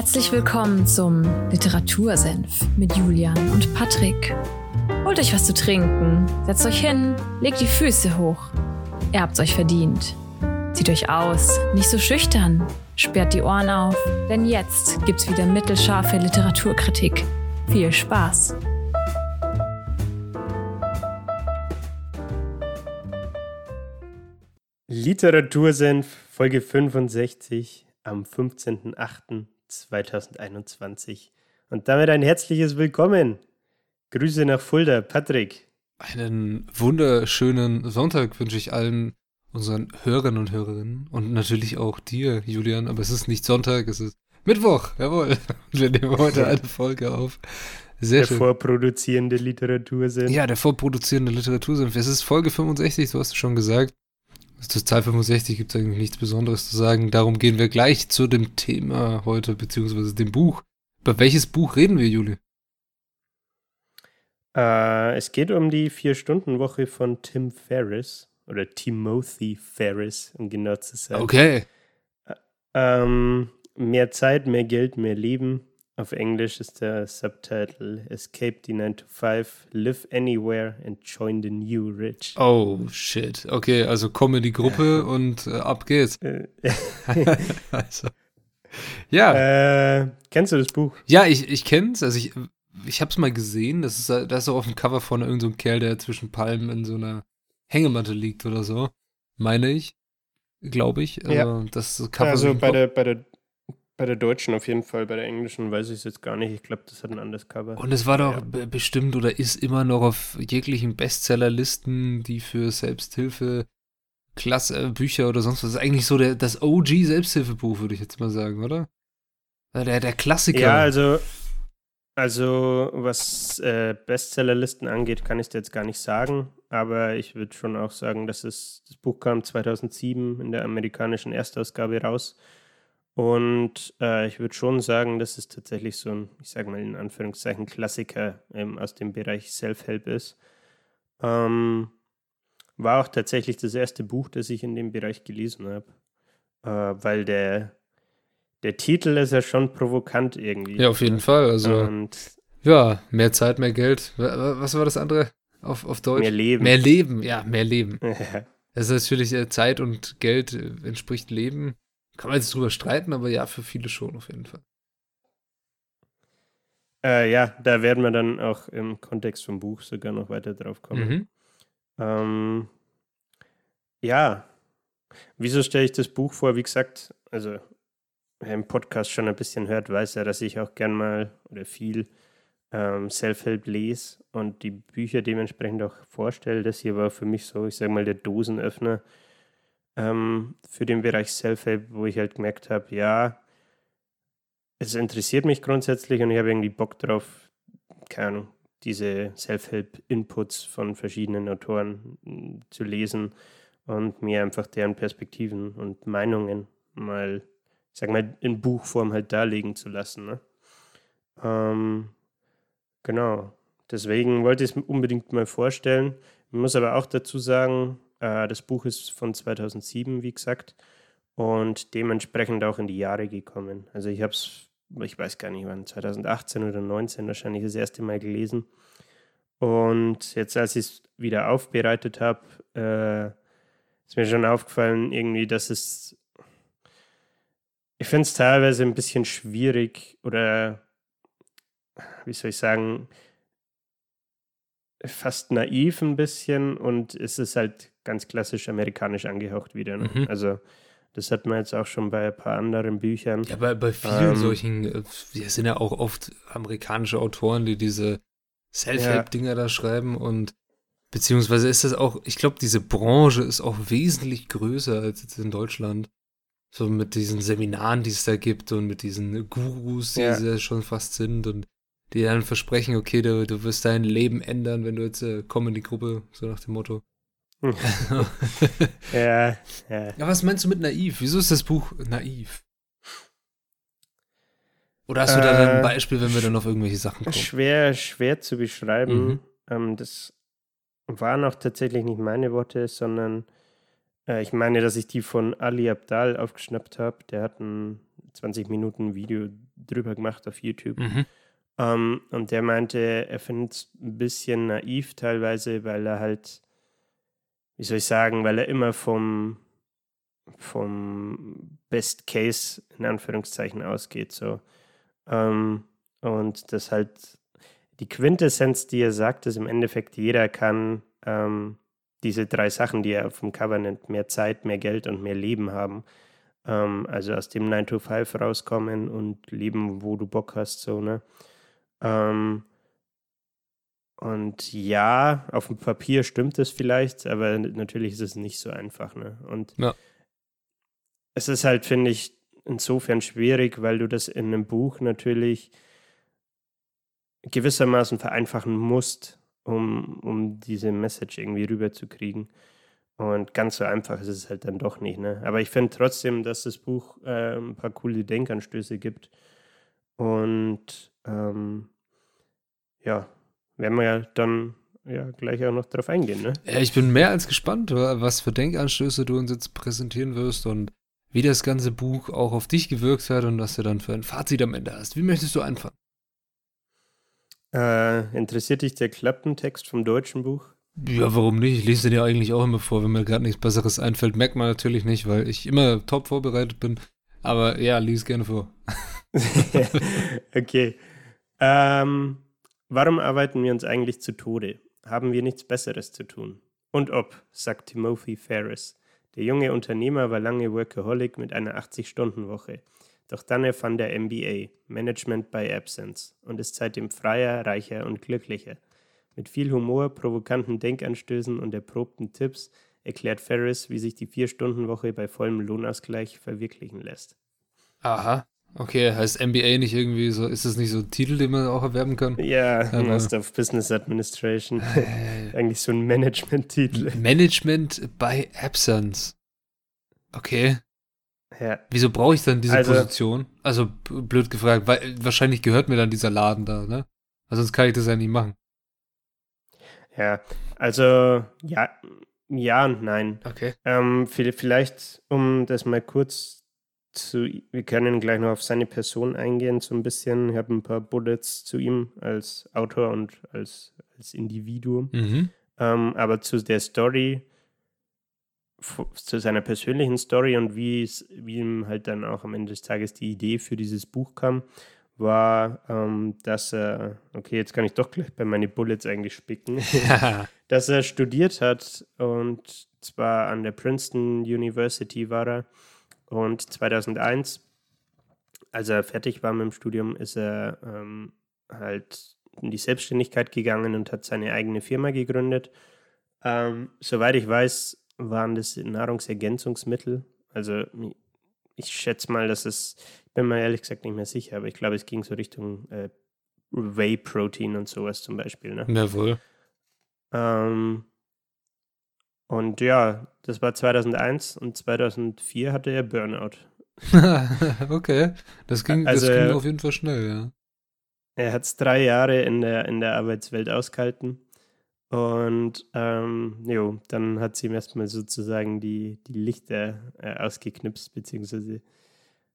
Herzlich willkommen zum Literatursenf mit Julian und Patrick. Holt euch was zu trinken, setzt euch hin, legt die Füße hoch. Ihr habt's euch verdient. Zieht euch aus, nicht so schüchtern, sperrt die Ohren auf, denn jetzt gibt's wieder mittelscharfe Literaturkritik. Viel Spaß! Literatursenf, Folge 65 am 15.08.2021. Und damit ein herzliches Willkommen. Grüße nach Fulda, Patrick. Einen wunderschönen Sonntag wünsche ich allen unseren Hörern und Hörerinnen und natürlich auch dir, Julian. Aber es ist nicht Sonntag, es ist Mittwoch, jawohl. Wir nehmen heute eine Folge auf. Sehr der schön. vorproduzierende Literatursinn. Ja, der vorproduzierende Literatursinn. Es ist Folge 65, du hast es schon gesagt. Zur Zahl 65 gibt es eigentlich nichts Besonderes zu sagen. Darum gehen wir gleich zu dem Thema heute, beziehungsweise dem Buch. Über welches Buch reden wir, Juli? Äh, es geht um die Vier-Stunden-Woche von Tim Ferriss oder Timothy Ferriss, um genau zu sein. Okay. Äh, ähm, mehr Zeit, mehr Geld, mehr Leben. Auf Englisch ist der Subtitle Escape the 9 to 5, Live Anywhere and Join the New Rich. Oh shit. Okay, also komme in die Gruppe und äh, ab geht's. Äh. also. Ja. Äh, kennst du das Buch? Ja, ich, ich kenn's. Also ich, ich hab's mal gesehen. Das ist, das ist auch auf dem Cover von irgendeinem so Kerl, der zwischen Palmen in so einer Hängematte liegt oder so. Meine ich. Glaube ich. Also, ja. das Cover also bei der, bei der bei der deutschen auf jeden Fall, bei der englischen weiß ich es jetzt gar nicht. Ich glaube, das hat ein anderes Cover. Und es war doch ja. bestimmt oder ist immer noch auf jeglichen Bestsellerlisten, die für Selbsthilfe, Klasse, äh, Bücher oder sonst was. Das ist eigentlich so der, das OG-Selbsthilfebuch, würde ich jetzt mal sagen, oder? Der, der Klassiker. Ja, also, also was äh, Bestsellerlisten angeht, kann ich dir jetzt gar nicht sagen. Aber ich würde schon auch sagen, dass es, das Buch kam 2007 in der amerikanischen Erstausgabe raus. Und äh, ich würde schon sagen, dass es tatsächlich so ein, ich sage mal in Anführungszeichen, Klassiker ähm, aus dem Bereich Self-Help ist. Ähm, war auch tatsächlich das erste Buch, das ich in dem Bereich gelesen habe. Äh, weil der, der Titel ist ja schon provokant irgendwie. Ja, auf jeden Fall. Also, Und, ja, mehr Zeit, mehr Geld. Was war das andere auf, auf Deutsch? Mehr Leben. Mehr Leben, ja, mehr Leben. Das ist natürlich äh, Zeit und Geld äh, entspricht Leben. Kann man jetzt drüber streiten, aber ja, für viele schon auf jeden Fall. Äh, ja, da werden wir dann auch im Kontext vom Buch sogar noch weiter drauf kommen. Mhm. Ähm, ja, wieso stelle ich das Buch vor? Wie gesagt, also wer im Podcast schon ein bisschen hört, weiß ja, dass ich auch gern mal oder viel ähm, Self-Help lese und die Bücher dementsprechend auch vorstelle. Das hier war für mich so, ich sage mal, der Dosenöffner ähm, für den Bereich Self-Help, wo ich halt gemerkt habe, ja, es interessiert mich grundsätzlich und ich habe irgendwie Bock drauf, keine Ahnung, diese Self-Help-Inputs von verschiedenen Autoren hm, zu lesen und mir einfach deren Perspektiven und Meinungen mal, ich sag mal, in Buchform halt darlegen zu lassen. Ne? Ähm, genau. Deswegen wollte ich es unbedingt mal vorstellen. Ich muss aber auch dazu sagen, äh, das Buch ist von 2007, wie gesagt, und dementsprechend auch in die Jahre gekommen. Also ich habe es, ich weiß gar nicht wann, 2018 oder 2019 wahrscheinlich das erste Mal gelesen. Und jetzt, als ich es wieder aufbereitet habe, äh, ist mir schon aufgefallen, irgendwie, dass es. Ich finde es teilweise ein bisschen schwierig oder, wie soll ich sagen, fast naiv ein bisschen und es ist halt ganz klassisch amerikanisch angehaucht wieder. Ne? Mhm. Also das hat man jetzt auch schon bei ein paar anderen Büchern. Ja, bei, bei vielen ähm, solchen, äh, es sind ja auch oft amerikanische Autoren, die diese Self-Help-Dinger ja. da schreiben und beziehungsweise ist das auch, ich glaube, diese Branche ist auch wesentlich größer als jetzt in Deutschland. So mit diesen Seminaren, die es da gibt und mit diesen Gurus, die ja. es ja schon fast sind und die dann versprechen, okay, du, du wirst dein Leben ändern, wenn du jetzt äh, komm in die Gruppe, so nach dem Motto. ja, ja. Ja, was meinst du mit naiv? Wieso ist das Buch naiv? Oder hast du da dann ein äh, Beispiel, wenn wir dann auf irgendwelche Sachen kommen? Schwer, schwer zu beschreiben. Mhm. Ähm, das waren auch tatsächlich nicht meine Worte, sondern äh, ich meine, dass ich die von Ali Abdal aufgeschnappt habe. Der hat ein 20 Minuten Video drüber gemacht auf YouTube. Mhm. Um, ähm, und der meinte, er findet es ein bisschen naiv teilweise, weil er halt, wie soll ich sagen, weil er immer vom, vom Best Case in Anführungszeichen ausgeht. So. Um, ähm, und das halt die Quintessenz, die er sagt, ist im Endeffekt, jeder kann ähm, diese drei Sachen, die er auf dem Cover nennt, mehr Zeit, mehr Geld und mehr Leben haben. Also aus dem 9 to 5 rauskommen und leben, wo du Bock hast, so, ne? Ähm, und ja, auf dem Papier stimmt es vielleicht, aber natürlich ist es nicht so einfach, ne? Und ja. es ist halt, finde ich, insofern schwierig, weil du das in einem Buch natürlich gewissermaßen vereinfachen musst, um, um diese Message irgendwie rüberzukriegen. Und ganz so einfach ist es halt dann doch nicht. Ne? Aber ich finde trotzdem, dass das Buch äh, ein paar coole Denkanstöße gibt. Und ähm, ja, werden wir ja dann ja gleich auch noch drauf eingehen. Ne? Ja, ich bin mehr als gespannt, was für Denkanstöße du uns jetzt präsentieren wirst und wie das ganze Buch auch auf dich gewirkt hat und was du dann für ein Fazit am Ende hast. Wie möchtest du anfangen? Äh, interessiert dich der Klappentext vom deutschen Buch? Ja, warum nicht? Ich lese den ja eigentlich auch immer vor, wenn mir gerade nichts Besseres einfällt. Merkt man natürlich nicht, weil ich immer top vorbereitet bin. Aber ja, lies gerne vor. okay. Ähm, warum arbeiten wir uns eigentlich zu Tode? Haben wir nichts Besseres zu tun? Und ob, sagt Timothy Ferris. Der junge Unternehmer war lange Workaholic mit einer 80-Stunden-Woche. Doch dann erfand er MBA, Management by Absence, und ist seitdem freier, reicher und glücklicher. Mit viel Humor, provokanten Denkanstößen und erprobten Tipps erklärt Ferris, wie sich die Vier-Stunden-Woche bei vollem Lohnausgleich verwirklichen lässt. Aha. Okay, heißt MBA nicht irgendwie so, ist das nicht so ein Titel, den man auch erwerben kann? Ja, Aber Master of Business Administration. Eigentlich so ein Management-Titel. Management by Absence. Okay. Ja. Wieso brauche ich dann diese also, Position? Also blöd gefragt, weil wahrscheinlich gehört mir dann dieser Laden da, ne? Also sonst kann ich das ja nicht machen. Ja, also ja, ja und nein. Okay. Ähm, vielleicht, um das mal kurz zu, wir können gleich noch auf seine Person eingehen, so ein bisschen. Ich habe ein paar Bullets zu ihm als Autor und als, als Individuum. Mhm. Ähm, aber zu der Story zu seiner persönlichen Story und wie es, wie ihm halt dann auch am Ende des Tages die Idee für dieses Buch kam, war, ähm, dass er, okay, jetzt kann ich doch gleich bei meine Bullets eigentlich spicken, dass er studiert hat und zwar an der Princeton University war er und 2001, als er fertig war mit dem Studium, ist er ähm, halt in die Selbstständigkeit gegangen und hat seine eigene Firma gegründet. Ähm, soweit ich weiß, waren das Nahrungsergänzungsmittel. Also ich schätze mal, dass es, ich bin mir ehrlich gesagt nicht mehr sicher, aber ich glaube, es ging so Richtung äh, Whey-Protein und sowas zum Beispiel. Ne? Jawohl. Ähm, und ja, das war 2001 und 2004 hatte er Burnout. okay, das ging, also, das ging auf jeden Fall schnell, ja. Er hat es drei Jahre in der, in der Arbeitswelt ausgehalten und ähm, jo, dann hat sie ihm erstmal sozusagen die, die Lichter äh, ausgeknipst, beziehungsweise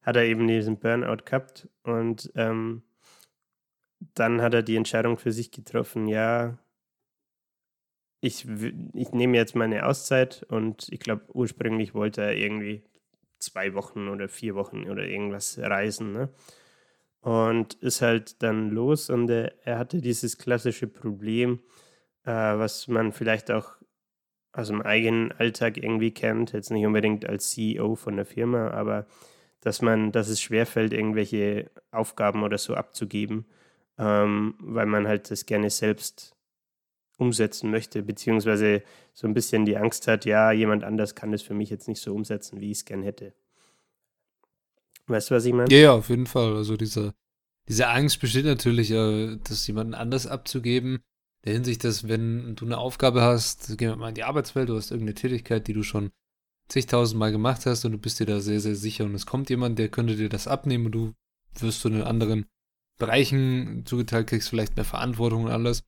hat er eben diesen Burnout gehabt und ähm, dann hat er die Entscheidung für sich getroffen, ja, ich, ich nehme jetzt meine Auszeit und ich glaube, ursprünglich wollte er irgendwie zwei Wochen oder vier Wochen oder irgendwas reisen, ne? Und ist halt dann los und er, er hatte dieses klassische Problem, äh, was man vielleicht auch aus dem eigenen Alltag irgendwie kennt, jetzt nicht unbedingt als CEO von der Firma, aber dass man, dass es schwerfällt, irgendwelche Aufgaben oder so abzugeben, ähm, weil man halt das gerne selbst umsetzen möchte, beziehungsweise so ein bisschen die Angst hat, ja, jemand anders kann das für mich jetzt nicht so umsetzen, wie ich es gern hätte. Weißt du, was ich meine? Ja, ja, auf jeden Fall. Also diese, diese Angst besteht natürlich, äh, das jemanden anders abzugeben der Hinsicht, dass wenn du eine Aufgabe hast, gehen wir mal in die Arbeitswelt, du hast irgendeine Tätigkeit, die du schon zigtausend Mal gemacht hast und du bist dir da sehr, sehr sicher und es kommt jemand, der könnte dir das abnehmen und du wirst zu den anderen Bereichen zugeteilt, kriegst vielleicht mehr Verantwortung und alles.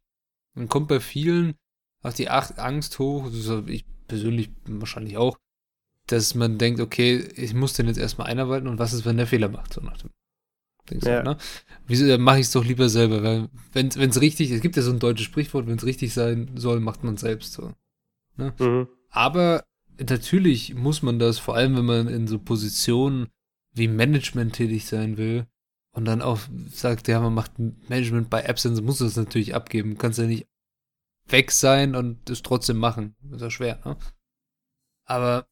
Dann kommt bei vielen auch die Angst hoch, ich persönlich wahrscheinlich auch, dass man denkt, okay, ich muss den jetzt erstmal einarbeiten und was ist, wenn der Fehler macht, so nach dem Ding. Ja. ne? Wieso mache ich es doch lieber selber? Weil, wenn es richtig, es gibt ja so ein deutsches Sprichwort, wenn es richtig sein soll, macht man es selbst so. Ne? Mhm. Aber natürlich muss man das, vor allem wenn man in so Positionen wie Management tätig sein will und dann auch sagt, ja, man macht Management bei dann muss das natürlich abgeben. Du kannst ja nicht weg sein und es trotzdem machen. Das ist ja schwer, ne? Aber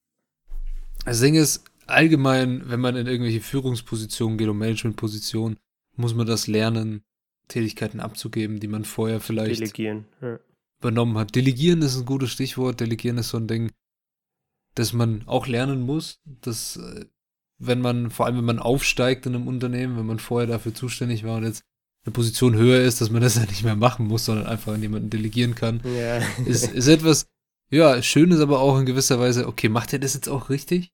das Ding ist, allgemein, wenn man in irgendwelche Führungspositionen geht und Managementpositionen, muss man das lernen, Tätigkeiten abzugeben, die man vorher vielleicht Delegieren, ja. übernommen hat. Delegieren ist ein gutes Stichwort. Delegieren ist so ein Ding, das man auch lernen muss, dass äh, wenn man, vor allem wenn man aufsteigt in einem Unternehmen, wenn man vorher dafür zuständig war und jetzt eine Position höher ist, dass man das ja nicht mehr machen muss, sondern einfach an jemanden delegieren kann, ja. ist, ist etwas, ja, schön ist aber auch in gewisser Weise, okay, macht er das jetzt auch richtig?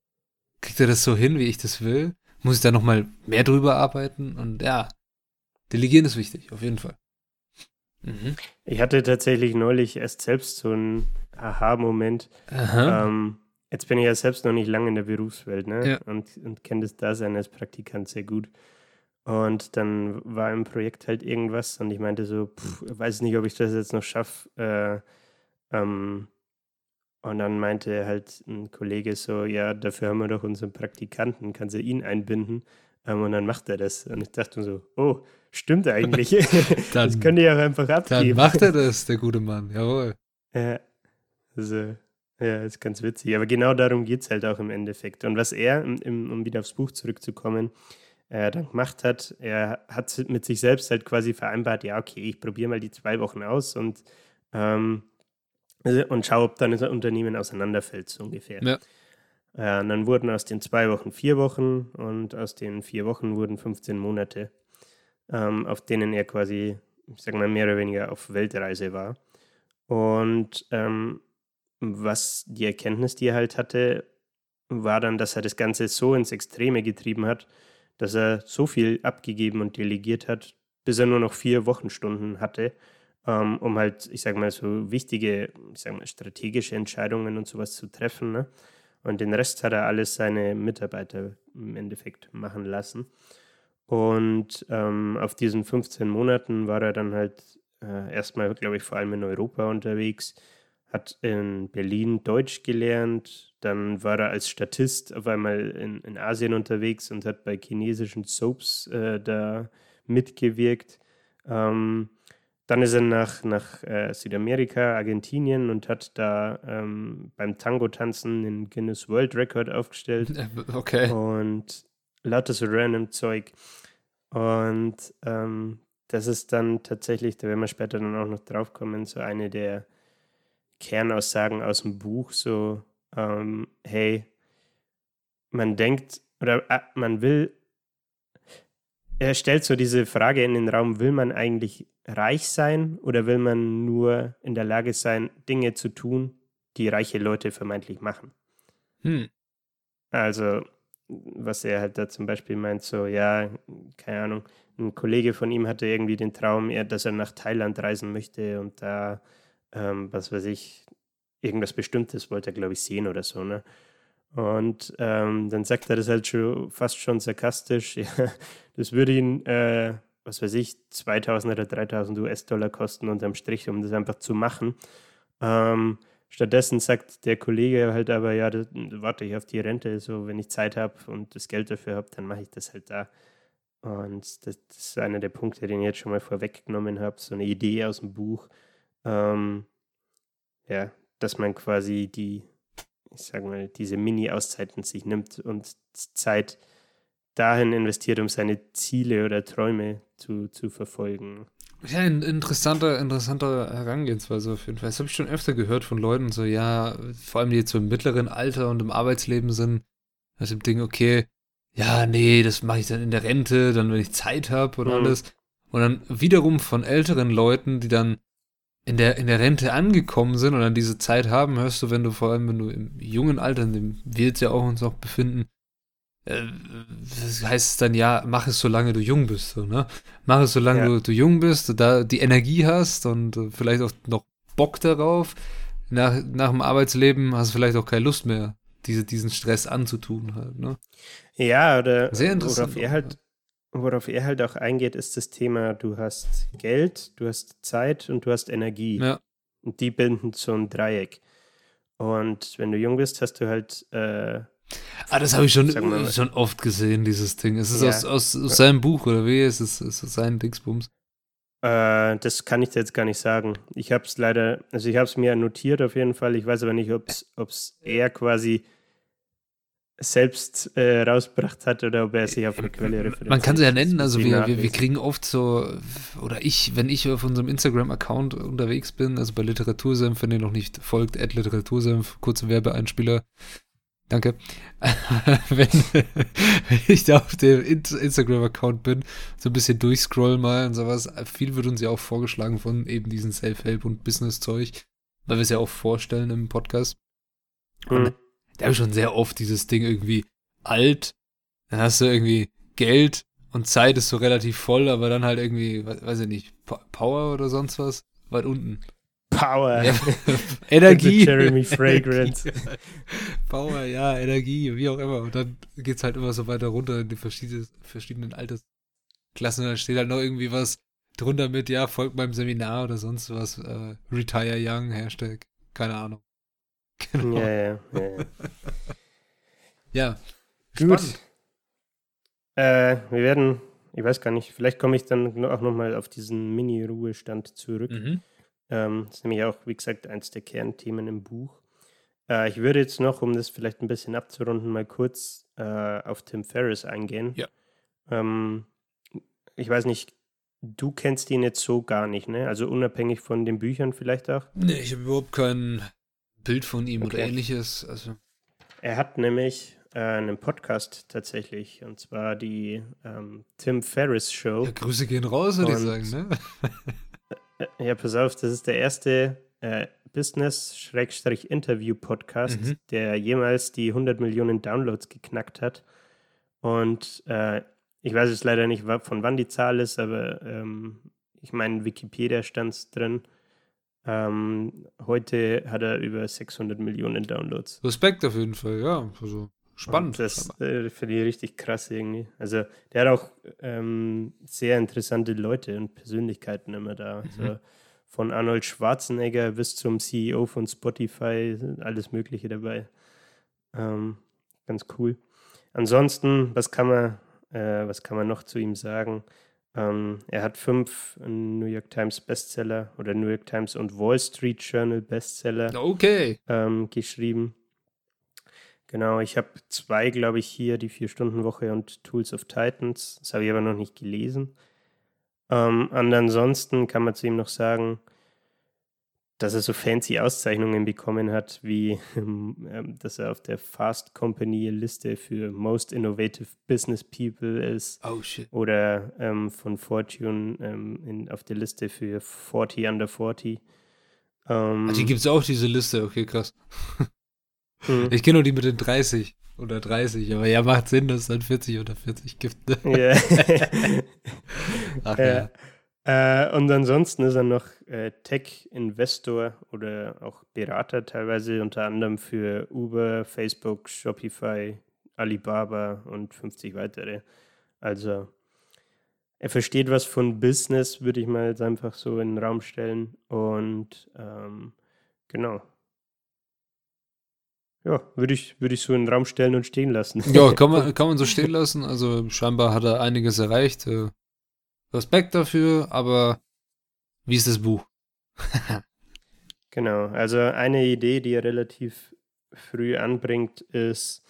Kriegt er das so hin, wie ich das will? Muss ich da nochmal mehr drüber arbeiten? Und ja, delegieren ist wichtig, auf jeden Fall. Mhm. Ich hatte tatsächlich neulich erst selbst so einen Aha-Moment. Ähm, jetzt bin ich ja selbst noch nicht lange in der Berufswelt ne? Ja. und, und kenne das Dasein als Praktikant sehr gut. Und dann war im Projekt halt irgendwas und ich meinte so, pff, weiß nicht, ob ich das jetzt noch schaffe. Äh, ähm, und dann meinte halt ein Kollege so, ja, dafür haben wir doch unseren Praktikanten, kannst du ihn einbinden? Ähm, und dann macht er das. Und ich dachte so, oh, stimmt eigentlich. dann, das könnte ich auch einfach abgeben. Dann macht er das, der gute Mann, jawohl. Ja, also, ja, ist ganz witzig. Aber genau darum geht es halt auch im Endeffekt. Und was er, im, um wieder aufs Buch zurückzukommen, äh, dann gemacht hat, er hat mit sich selbst halt quasi vereinbart, ja, okay, ich probiere mal die zwei Wochen aus und ähm, und schau, ob dann das Unternehmen auseinanderfällt, so ungefähr. Ja. Äh, und dann wurden aus den zwei Wochen vier Wochen und aus den vier Wochen wurden 15 Monate, ähm, auf denen er quasi, ich sag mal, mehr oder weniger auf Weltreise war. Und ähm, was die Erkenntnis, die er halt hatte, war dann, dass er das Ganze so ins Extreme getrieben hat, dass er so viel abgegeben und delegiert hat, bis er nur noch vier Wochenstunden hatte ähm, um halt, ich sage mal, so wichtige, ich sag mal, strategische Entscheidungen und sowas zu treffen. Ne? Und den Rest hat er alles seine Mitarbeiter im Endeffekt machen lassen. Und ähm, auf diesen 15 Monaten war er dann halt äh, erstmal, glaube ich, vor allem in Europa unterwegs, hat in Berlin Deutsch gelernt, dann war er als Statist auf einmal in, in Asien unterwegs und hat bei chinesischen Soaps äh, da mitgewirkt. Ähm, dann ist er nach, nach äh, Südamerika, Argentinien und hat da ähm, beim Tango-Tanzen den Guinness World Record aufgestellt. Okay. Und lauter so random Zeug. Und ähm, das ist dann tatsächlich, da werden wir später dann auch noch drauf kommen, so eine der Kernaussagen aus dem Buch, so, ähm, hey, man denkt oder äh, man will er stellt so diese Frage in den Raum, will man eigentlich reich sein oder will man nur in der Lage sein, Dinge zu tun, die reiche Leute vermeintlich machen? Hm. Also, was er halt da zum Beispiel meint, so, ja, keine Ahnung, ein Kollege von ihm hatte irgendwie den Traum, dass er nach Thailand reisen möchte und da, ähm, was weiß ich, irgendwas Bestimmtes wollte er, glaube ich, sehen oder so, ne? Und ähm, dann sagt er das halt schon fast schon sarkastisch. Ja, das würde ihn, äh, was weiß ich, 2000 oder 3000 US-Dollar kosten unterm Strich, um das einfach zu machen. Ähm, stattdessen sagt der Kollege halt aber, ja, das, warte ich auf die Rente, so wenn ich Zeit habe und das Geld dafür habe, dann mache ich das halt da. Und das, das, ist einer der Punkte, den ich jetzt schon mal vorweggenommen habe, so eine Idee aus dem Buch. Ähm, ja, dass man quasi die ich sage mal, diese Mini-Auszeiten sich nimmt und Zeit dahin investiert, um seine Ziele oder Träume zu, zu verfolgen. Ja, ein interessanter, interessanter Herangehensweise auf jeden Fall. Das habe ich schon öfter gehört von Leuten, so, ja, vor allem die jetzt so im mittleren Alter und im Arbeitsleben sind, also im Ding, okay, ja, nee, das mache ich dann in der Rente, dann, wenn ich Zeit habe oder mhm. alles. Und dann wiederum von älteren Leuten, die dann in der, in der Rente angekommen sind und dann diese Zeit haben, hörst du, wenn du vor allem, wenn du im jungen Alter, in dem wir jetzt ja auch uns noch befinden, äh, das heißt es dann ja, mach es solange du jung bist, so, ne? Mach es solange ja. du, du jung bist, da die Energie hast und äh, vielleicht auch noch Bock darauf. Nach, nach dem Arbeitsleben hast du vielleicht auch keine Lust mehr, diese, diesen Stress anzutun halt, ne? Ja, oder Sehr interessant. worauf er halt, worauf er halt auch eingeht, ist das Thema, du hast Geld, du hast Zeit und du hast Energie. Ja. Und die bilden so ein Dreieck. Und wenn du jung bist, hast du halt äh, Ah, das habe ich schon, mal. schon oft gesehen, dieses Ding. Ist es Ja. aus, aus, aus seinem Buch oder wie? Ist es, ist es sein Dingsbums? Äh, das kann ich dir jetzt gar nicht sagen. Ich habe es leider, also ich habe es mir notiert auf jeden Fall. Ich weiß aber nicht, ob es er quasi selbst äh, rausgebracht hat oder ob er sich auf eine Quelle referiert. Man kann sie ja nennen, also wir, wir, wir kriegen oft so, oder ich, wenn ich auf unserem Instagram-Account unterwegs bin, also bei Literatursenf, wenn ihr noch nicht folgt, at Literatursenf, kurze Werbeeinspieler, danke. wenn, wenn ich da auf dem In- Instagram-Account bin, so ein bisschen durchscrollen mal und sowas, viel wird uns ja auch vorgeschlagen von eben diesen Self-Help- und Business-Zeug, weil wir es ja auch vorstellen im Podcast. Hm. Da habe ich schon sehr oft dieses Ding irgendwie alt, dann hast du irgendwie Geld und Zeit ist so relativ voll, aber dann halt irgendwie, we- weiß ich nicht, Power oder sonst was, weit unten. Power. Ja. Energie. Jeremy Fragrance. Power, ja, Energie, wie auch immer. Und dann geht's halt immer so weiter runter in die verschiedenen, verschiedenen Altersklassen. Und dann steht halt noch irgendwie was drunter mit, ja, folgt meinem Seminar oder sonst was. Äh, Retire Young, Hashtag, keine Ahnung. Genau. ja, ja, ja, ja. Ja, Gut. spannend. Äh, wir werden, ich weiß gar nicht, vielleicht komme ich dann auch nochmal auf diesen Mini-Ruhestand zurück. Mhm. Ähm, das ist nämlich auch, wie gesagt, eins der Kernthemen im Buch. Äh, ich würde jetzt noch, um das vielleicht ein bisschen abzurunden, mal kurz äh, auf Tim Ferriss eingehen. Ja. Ähm, ich weiß nicht, du kennst ihn jetzt so gar nicht, ne? Also unabhängig von den Büchern vielleicht auch. Nee, ich habe überhaupt kein Bild von ihm oder Okay. ähnliches. Also, Er hat nämlich äh, einen Podcast tatsächlich, und zwar die ähm, Tim Ferriss Show. ja, Grüße gehen raus, würde ich sagen, ne? Äh, Ja, pass auf, das ist der erste äh, Business-Interview-Podcast, Mhm. der jemals die 100 Millionen Downloads geknackt hat. Und äh, ich weiß jetzt leider nicht, von wann die Zahl ist, aber ähm, ich meine, Wikipedia stand drin. Ähm, heute hat er über 600 Millionen Downloads. Respekt auf jeden Fall, ja. Also, spannend. Und Das äh, finde ich richtig krass irgendwie. Also der hat auch ähm, sehr interessante Leute und Persönlichkeiten immer da. Also, von Arnold Schwarzenegger bis zum CEO von Spotify, alles Mögliche dabei. Ähm, ganz cool. Ansonsten, was kann man, äh, was kann man noch zu ihm sagen? Ähm, er hat fünf New York Times Bestseller oder New York Times und Wall Street Journal Bestseller okay. ähm, geschrieben. Genau, ich habe zwei, glaube ich, hier, die Vier-Stunden-Woche und Tools of Titans. Das habe ich aber noch nicht gelesen. Ähm, und ansonsten kann man zu ihm noch sagen, dass er so fancy Auszeichnungen bekommen hat, wie ähm, dass er auf der Fast Company Liste für Most Innovative Business People ist Oh shit. oder ähm, von Fortune ähm, in, auf der Liste für 40 under 40. Ähm, Ach, die gibt's auch, diese Liste. Okay, krass. mhm. Ich kenne nur die mit den 30 oder 30, aber ja, macht Sinn, dass es dann 40 oder 40 gibt. Ne? Ja. Ach Ja. ja. Äh, und ansonsten ist er noch äh, Tech-Investor oder auch Berater teilweise, unter anderem für Uber, Facebook, Shopify, Alibaba und 50 weitere. Also er versteht was von Business, würde ich mal jetzt einfach so in den Raum stellen. Und ähm, genau. Ja, würde ich, würde ich so in den Raum stellen und stehen lassen. Ja, kann man, kann man so stehen lassen. Also scheinbar hat er einiges erreicht. Äh, Respekt dafür, aber wie ist das Buch? Genau, also eine Idee, die er relativ früh anbringt, ist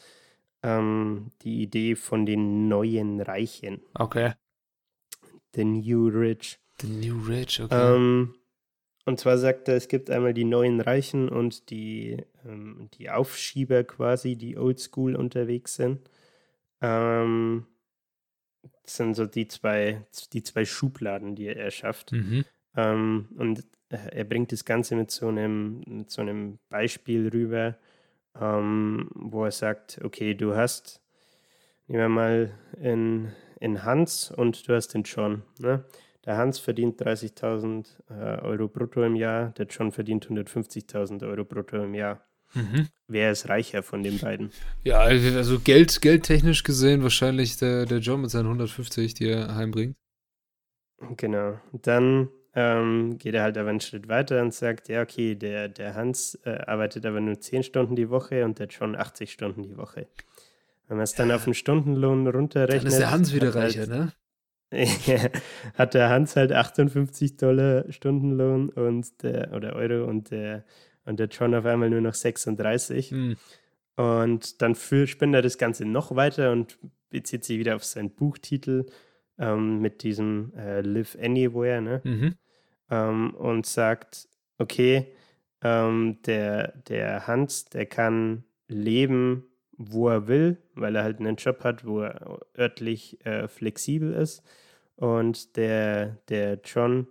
ähm, die Idee von den neuen Reichen, Okay. the New Rich. The New Rich, okay. Ähm, und zwar sagt er, es gibt einmal die neuen Reichen und die, ähm, die Aufschieber quasi, die oldschool unterwegs sind. Ähm, das sind so die zwei, die zwei Schubladen, die er erschafft. mhm. Ähm, und er bringt das Ganze mit so einem, mit so einem Beispiel rüber, ähm, wo er sagt, okay, du hast, nehmen wir mal in, in Hans und du hast den John. Ne? Der Hans verdient 30.000 äh, Euro brutto im Jahr, der John verdient 150.000 Euro brutto im Jahr. Mhm. Wer ist reicher von den beiden? Ja, also Geld, geldtechnisch gesehen wahrscheinlich der, der John mit seinen 150, die er heimbringt. Genau. Dann ähm, geht er halt aber einen Schritt weiter und sagt, ja, okay, der, der Hans äh, arbeitet aber nur 10 Stunden die Woche und der John 80 Stunden die Woche. Wenn man es dann auf den Stundenlohn runterrechnet. Dann ist der Hans wieder reicher, halt, ne? hat der Hans halt 58 Dollar Stundenlohn und der, oder Euro und der, und der John auf einmal nur noch 36. Mhm. Und dann für, spinnt er das Ganze noch weiter und bezieht sich wieder auf seinen Buchtitel ähm, mit diesem äh, Live Anywhere, ne? Mhm. Ähm, und sagt, okay, ähm, der, der Hans, der kann leben, wo er will, weil er halt einen Job hat, wo er örtlich äh, flexibel ist. Und der, der John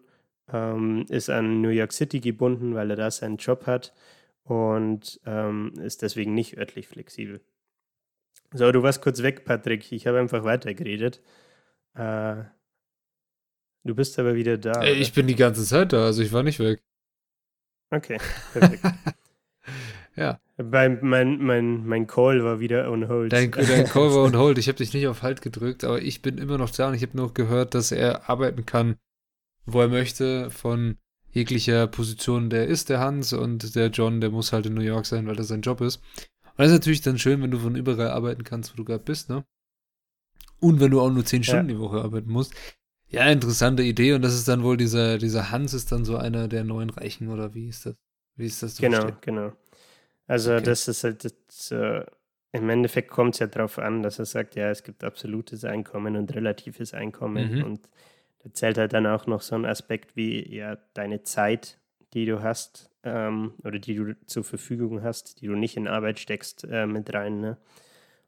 ähm, ist an New York City gebunden, weil er da seinen Job hat und ähm, ist deswegen nicht örtlich flexibel. So, du warst kurz weg, Patrick. Ich habe einfach weitergeredet. Äh, du bist aber wieder da. Äh, ich bin die ganze Zeit da, also ich war nicht weg. Okay, perfekt. ja. Mein, mein, mein, mein Call war wieder on hold. Dein, dein Call war on hold. Ich habe dich nicht auf Halt gedrückt, aber ich bin immer noch da und ich habe nur gehört, dass er arbeiten kann, wo er möchte, von jeglicher Position. Der ist der Hans und der John, der muss halt in New York sein, weil das sein Job ist. Und das ist natürlich dann schön, wenn du von überall arbeiten kannst, wo du gerade bist, ne? Und wenn du auch nur zehn Stunden ja. die Woche arbeiten musst. Ja, interessante Idee. Und das ist dann wohl dieser, dieser Hans ist dann so einer der neuen Reichen oder wie ist das? Wie ist das? So genau, verstehen? genau. Also okay. das ist halt das, äh, im Endeffekt kommt es ja darauf an, dass er sagt, ja, es gibt absolutes Einkommen und relatives Einkommen. Mhm. Und da zählt halt dann auch noch so ein Aspekt wie ja deine Zeit, die du hast ähm, oder die du zur Verfügung hast, die du nicht in Arbeit steckst, äh, mit rein. Ne?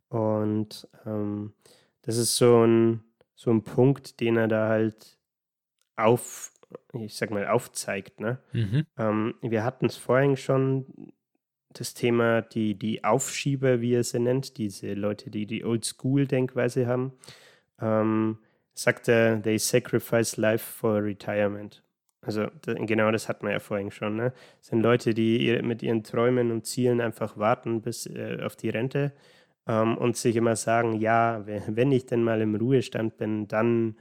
Und ähm, das ist so ein, so ein Punkt, den er da halt auf, ich sag mal, aufzeigt. Ne? Mhm. Ähm, wir hatten es vorhin schon, das Thema, die, die Aufschieber, wie er sie nennt, diese Leute, die die Old-School-Denkweise haben, ähm, sagt er, they sacrifice life for retirement. Also genau das hat man ja vorhin schon. Ne? Das sind Leute, die mit ihren Träumen und Zielen einfach warten bis äh, auf die Rente ähm, und sich immer sagen, ja, wenn ich denn mal im Ruhestand bin, dann,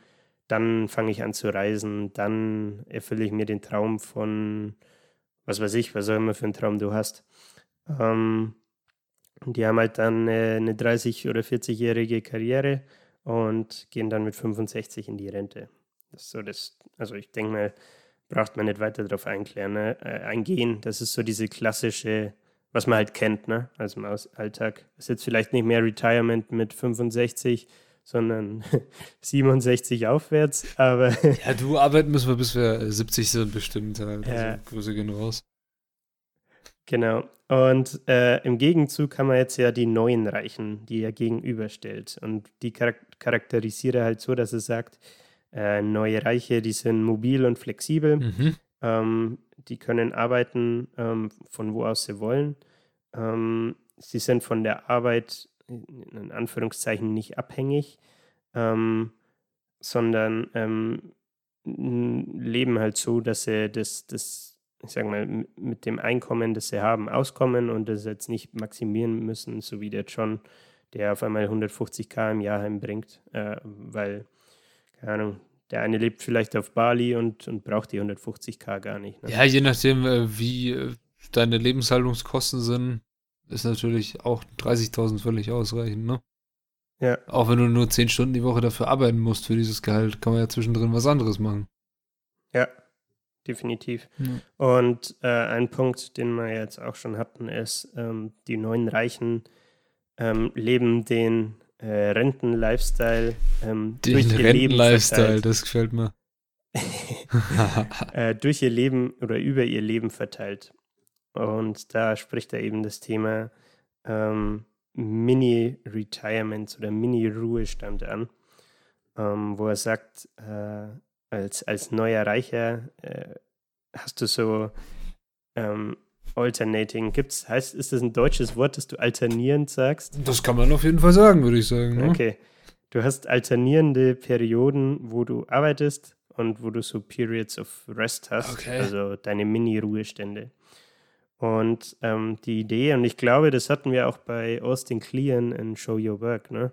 dann fange ich an zu reisen, dann erfülle ich mir den Traum von, was weiß ich, was auch immer für einen Traum du hast. Ähm, die haben halt dann äh, eine 30- oder 40-jährige Karriere und gehen dann mit 65 in die Rente. Das ist so das, also ich denke mal, braucht man nicht weiter darauf einklären, ne? äh, eingehen. Das ist so diese klassische was man halt kennt, ne? Also im Alltag. Ist jetzt vielleicht nicht mehr Retirement mit 65, sondern 67 aufwärts, aber. ja, du arbeiten müssen wir, bis wir 70 sind, bestimmt. Halt. Ja. Also Grüße gehen raus. Genau. Und äh, im Gegenzug haben wir jetzt ja die neuen Reichen, die er gegenüberstellt. Und die charakterisiert er halt so, dass er sagt, äh, neue Reiche, die sind mobil und flexibel. Mhm. Ähm, die können arbeiten, ähm, von wo aus sie wollen. Ähm, sie sind von der Arbeit in Anführungszeichen nicht abhängig, ähm, sondern ähm, leben halt so, dass sie das, das, ich sag mal, mit dem Einkommen, das sie haben, auskommen und das jetzt nicht maximieren müssen, so wie der John, der auf einmal 150k im Jahr heimbringt, äh, weil, keine Ahnung, der eine lebt vielleicht auf Bali und, und braucht die 150k gar nicht. Ne? Ja, je nachdem, äh, wie äh, deine Lebenshaltungskosten sind, ist natürlich auch 30.000 völlig ausreichend, ne? Ja. Auch wenn du nur 10 Stunden die Woche dafür arbeiten musst für dieses Gehalt, kann man ja zwischendrin was anderes machen. Ja, definitiv. Mhm. Und äh, ein Punkt, den wir jetzt auch schon hatten, ist, ähm, die neuen Reichen ähm, leben den äh, Renten-Lifestyle ähm, durch ihr Renten-Lifestyle, Leben das gefällt mir. äh, durch ihr Leben oder über ihr Leben verteilt. Und da spricht er eben das Thema ähm, Mini-Retirement oder Mini-Ruhestand an, ähm, wo er sagt, äh, als, als neuer Reicher äh, hast du so ähm, Alternating gibt's, heißt, ist das ein deutsches Wort, das du alternierend sagst? Das kann man auf jeden Fall sagen, würde ich sagen. Ne? Okay. Du hast alternierende Perioden, wo du arbeitest und wo du so Periods of Rest hast, okay. also deine Mini-Ruhestände. Und ähm, die Idee, und ich glaube, das hatten wir auch bei Austin Kleon in Show Your Work, ne?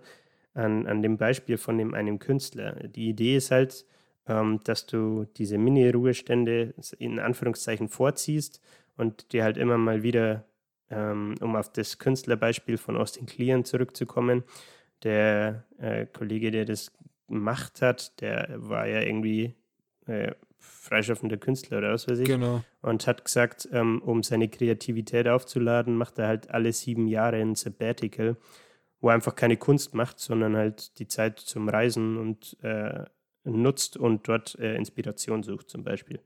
an, an dem Beispiel von dem, einem Künstler. Die Idee ist halt, ähm, dass du diese Mini-Ruhestände in Anführungszeichen vorziehst und dir halt immer mal wieder, ähm, um auf das Künstlerbeispiel von Austin Kleon zurückzukommen, der äh, Kollege, der das gemacht hat, der war ja irgendwie äh, freischaffender Künstler oder was weiß ich. Genau. Und hat gesagt, ähm, um seine Kreativität aufzuladen, macht er halt alle sieben Jahre ein Sabbatical, wo er einfach keine Kunst macht, sondern halt die Zeit zum Reisen und äh, nutzt und dort äh, Inspiration sucht zum Beispiel.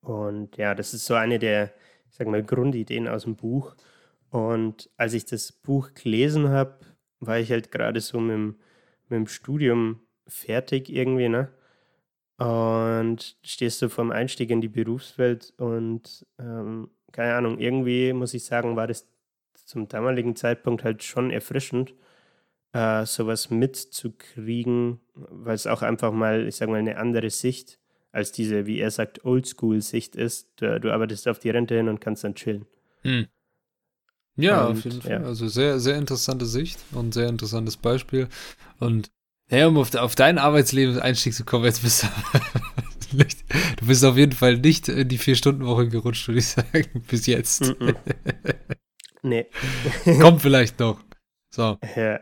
Und ja, das ist so eine der, ich sag mal, Grundideen aus dem Buch. Und als ich das Buch gelesen habe, war ich halt gerade so mit dem, mit dem Studium fertig irgendwie, ne? Und stehst du vom Einstieg in die Berufswelt und ähm, keine Ahnung, irgendwie muss ich sagen, war das zum damaligen Zeitpunkt halt schon erfrischend, äh, sowas mitzukriegen, weil es auch einfach mal, ich sag mal, eine andere Sicht als diese, wie er sagt, Oldschool-Sicht ist. Du, du, arbeitest auf die Rente hin und kannst dann chillen. Hm. Ja, und, auf jeden Fall. Ja. Also sehr, sehr interessante Sicht und sehr interessantes Beispiel. Und ja, um auf, auf dein Arbeitsleben-Einstieg zu kommen, jetzt bist du, nicht, du bist auf jeden Fall nicht in die Vier-Stunden-Woche gerutscht, würde ich sagen, bis jetzt. Mm -mm. nee. Kommt vielleicht noch. So. Ja.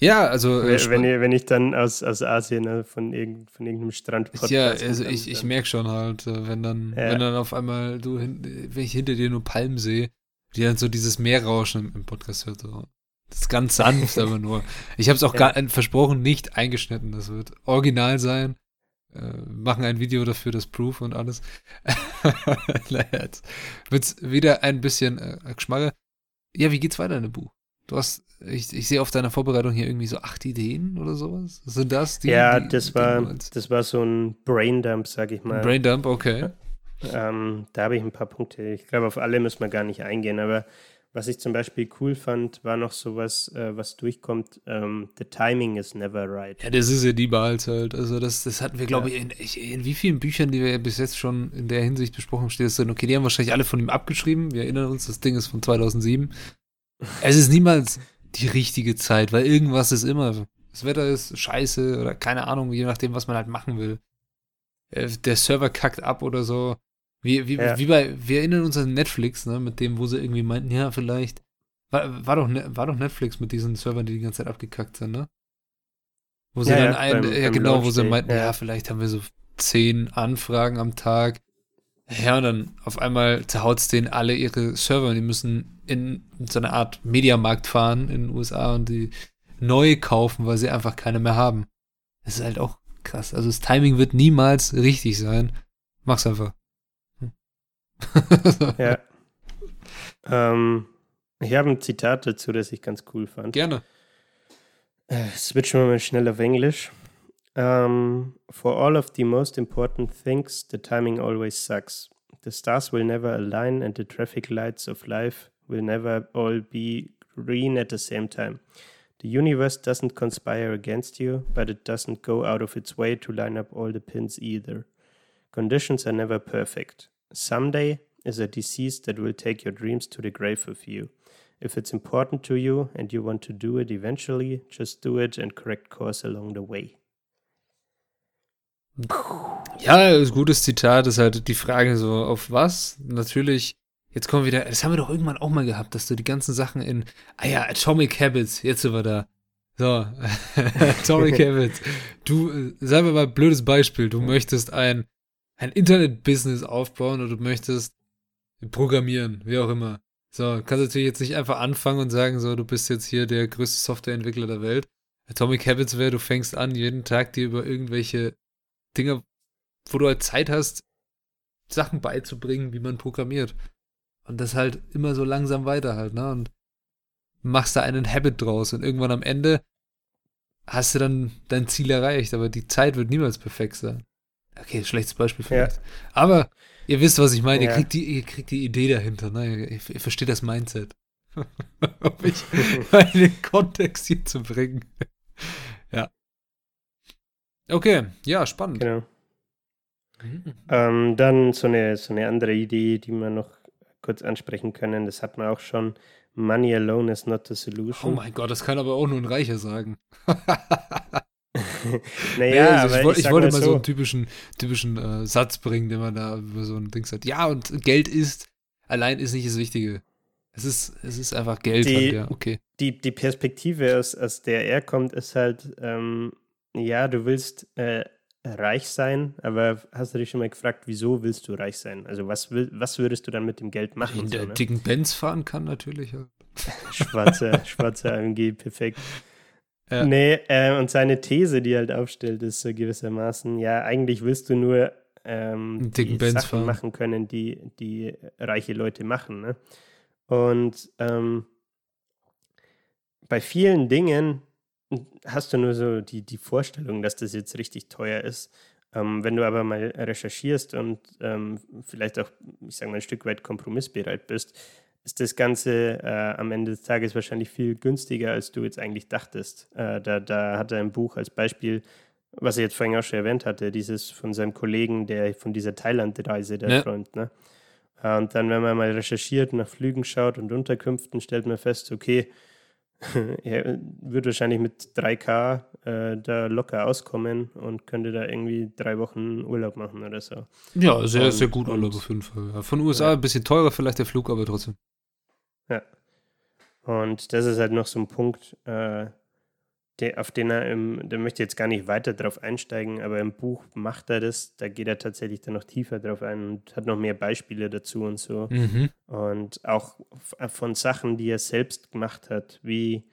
Ja, also. Äh, wenn, ich, wenn ich dann aus, aus Asien ne, von, irgend, von irgendeinem Strand Ja, also ich, ich merke schon halt, äh, wenn dann, ja. wenn dann auf einmal du, wenn ich hinter dir nur Palmen sehe, die dann so dieses Meerrauschen im, im Podcast hört. So. Das ist ganz sanft, aber nur. Ich habe es auch ja. gar, versprochen, nicht eingeschnitten. Das wird original sein. Äh, machen ein Video dafür, das Proof und alles. naja, jetzt wird's wieder ein bisschen äh, Geschmack. Ja, wie geht's weiter in dem Buch? Du hast, ich, ich sehe auf deiner Vorbereitung hier irgendwie so acht Ideen oder sowas. Sind das die? Ja, die, das war, das war so ein Braindump, sag ich mal. Braindump, okay. Ähm, da habe ich ein paar Punkte. Ich glaube, auf alle müssen wir gar nicht eingehen, aber was ich zum Beispiel cool fand, war noch sowas, äh, was durchkommt, ähm, the timing is never right. Ja, das ist ja die Wahl halt. Also das, das hatten wir, glaube ja. ich, in, in, wie vielen Büchern, die wir bis jetzt schon in der Hinsicht besprochen haben, steht es drin, okay, die haben wahrscheinlich alle von ihm abgeschrieben. Wir erinnern uns, das Ding ist von 2007. Es ist niemals die richtige Zeit, weil irgendwas ist immer. Das Wetter ist scheiße oder keine Ahnung, je nachdem, was man halt machen will. Äh, der Server kackt ab oder so. Wie, wie, ja. wie bei, wir erinnern uns an Netflix, ne, mit dem, wo sie irgendwie meinten, ja, vielleicht, war, war, doch, ne, war doch Netflix mit diesen Servern, die die ganze Zeit abgekackt sind, ne? Wo sie ja, dann ja, ein, beim, ja beim genau, wo sie meinten, ja. vielleicht haben wir so zehn Anfragen am Tag. Ja, und dann auf einmal zerhaut es denen alle ihre Server und die müssen in so eine Art Mediamarkt fahren in den USA und die neu kaufen, weil sie einfach keine mehr haben. Das ist halt auch krass. Also das Timing wird niemals richtig sein. Mach's einfach ja. Ähm, ich habe ein Zitat dazu, das ich ganz cool fand. Gerne. Äh, switchen wir mal schnell auf Englisch. Um, for all of the most important things, the timing always sucks. The stars will never align, and the traffic lights of life will never all be green at the same time. The universe doesn't conspire against you, but it doesn't go out of its way to line up all the pins either. Conditions are never perfect. Someday is a disease that will take your dreams to the grave with you. If it's important to you and you want to do it eventually, just do it and correct course along the way. Ja, gutes Zitat, ist halt die Frage so, auf was? Natürlich, jetzt kommen wir wieder, das haben wir doch irgendwann auch mal gehabt, dass du die ganzen Sachen in, ah ja, Atomic Habits, jetzt sind wir da. So, Atomic Habits. Du, äh, sagen wir mal, blödes Beispiel, du möchtest ein ein Internet-Business aufbauen oder du möchtest programmieren, wie auch immer. So, kannst natürlich jetzt nicht einfach anfangen und sagen, so, du bist jetzt hier der größte Softwareentwickler der Welt. Atomic Habits wäre, du fängst an, jeden Tag dir über irgendwelche Dinge, wo du halt Zeit hast, Sachen beizubringen, wie man programmiert. Und das halt immer so langsam weiter halt, ne? Und machst da einen Habit draus und irgendwann am Ende hast du dann dein Ziel erreicht, aber die Zeit wird niemals perfekt sein. Okay, schlechtes Beispiel vielleicht. Ja. Aber ihr wisst, was ich meine. Ja. Ihr, kriegt die, ihr kriegt die Idee dahinter. Ne? Ihr, ihr versteht das Mindset. um mich in den Kontext hier zu bringen. ja. Okay, ja, spannend. Genau. Mhm. Ähm, dann so eine, so eine andere Idee, die mir noch kurz ansprechen können. Das hat man auch schon. Money alone is not the solution. Oh mein Gott, das kann aber auch nur ein Reicher sagen. naja, also ich, ich, ich wollte mal so, so einen typischen, typischen äh, Satz bringen, den man da über so ein Ding sagt. Ja, und Geld ist, allein ist nicht das Wichtige. Es ist, es ist einfach Geld. Die, halt, ja, okay. Die, die Perspektive, aus, aus der er kommt, ist halt, ähm, ja, du willst äh, reich sein, aber hast du dich schon mal gefragt, wieso willst du reich sein? Also was, will, was würdest du dann mit dem Geld machen? In der so, ne? dicken Benz fahren kann natürlich. Ja. schwarzer, schwarzer AMG, perfekt. Ja. Nee, äh, und seine These, die er halt aufstellt, ist so gewissermaßen, ja, eigentlich willst du nur ähm, die Sachen fahren. machen können, die, die reiche Leute machen. Ne? Und ähm, bei vielen Dingen hast du nur so die, die Vorstellung, dass das jetzt richtig teuer ist. Ähm, wenn du aber mal recherchierst und ähm, vielleicht auch, ich sage mal, ein Stück weit kompromissbereit bist, ist das Ganze äh, am Ende des Tages wahrscheinlich viel günstiger, als du jetzt eigentlich dachtest. Äh, da, da hat er ein Buch als Beispiel, was er jetzt vorhin auch schon erwähnt hatte, dieses von seinem Kollegen, der von dieser Thailand-Reise da ja. träumt. Ne? Äh, und dann, wenn man mal recherchiert, nach Flügen schaut und Unterkünften, stellt man fest, okay, er wird wahrscheinlich mit 3K äh, da locker auskommen und könnte da irgendwie drei Wochen Urlaub machen oder so. Ja, sehr, und, sehr gut Urlaub auf jeden Fall. Ja, von USA ja. ein bisschen teurer vielleicht der Flug, aber trotzdem. Ja. Und das ist halt noch so ein Punkt, äh, der, auf den er im, da möchte ich jetzt gar nicht weiter drauf einsteigen, aber im Buch macht er das, da geht er tatsächlich dann noch tiefer drauf ein und hat noch mehr Beispiele dazu und so. Mhm. Und auch von Sachen, die er selbst gemacht hat, wie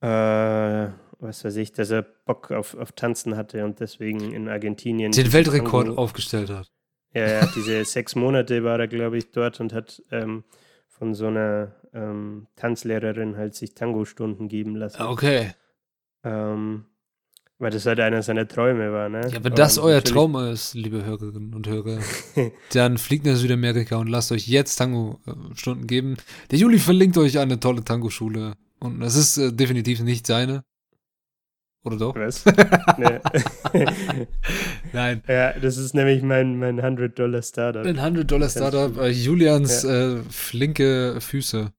äh, was weiß ich, dass er Bock auf, auf Tanzen hatte und deswegen in Argentinien den Weltrekord Tango, aufgestellt hat. Ja, ja, diese sechs Monate war er, glaube ich, dort und hat ähm, von so einer ähm, Tanzlehrerin halt sich Tango-Stunden geben lassen. Okay. Ähm, weil das halt einer seiner Träume war, ne? Ja, wenn das und euer Traum ist, liebe Hörerinnen und Hörer, dann fliegt nach Südamerika und lasst euch jetzt Tango-Stunden geben. Der Juli verlinkt euch eine tolle Tango-Schule. Und das ist äh, definitiv nicht seine. Oder doch? Was? Nein. Ja, das ist nämlich mein, mein 100-Dollar-Startup. Ein 100-Dollar-Startup, äh, Julians ja. äh, flinke Füße.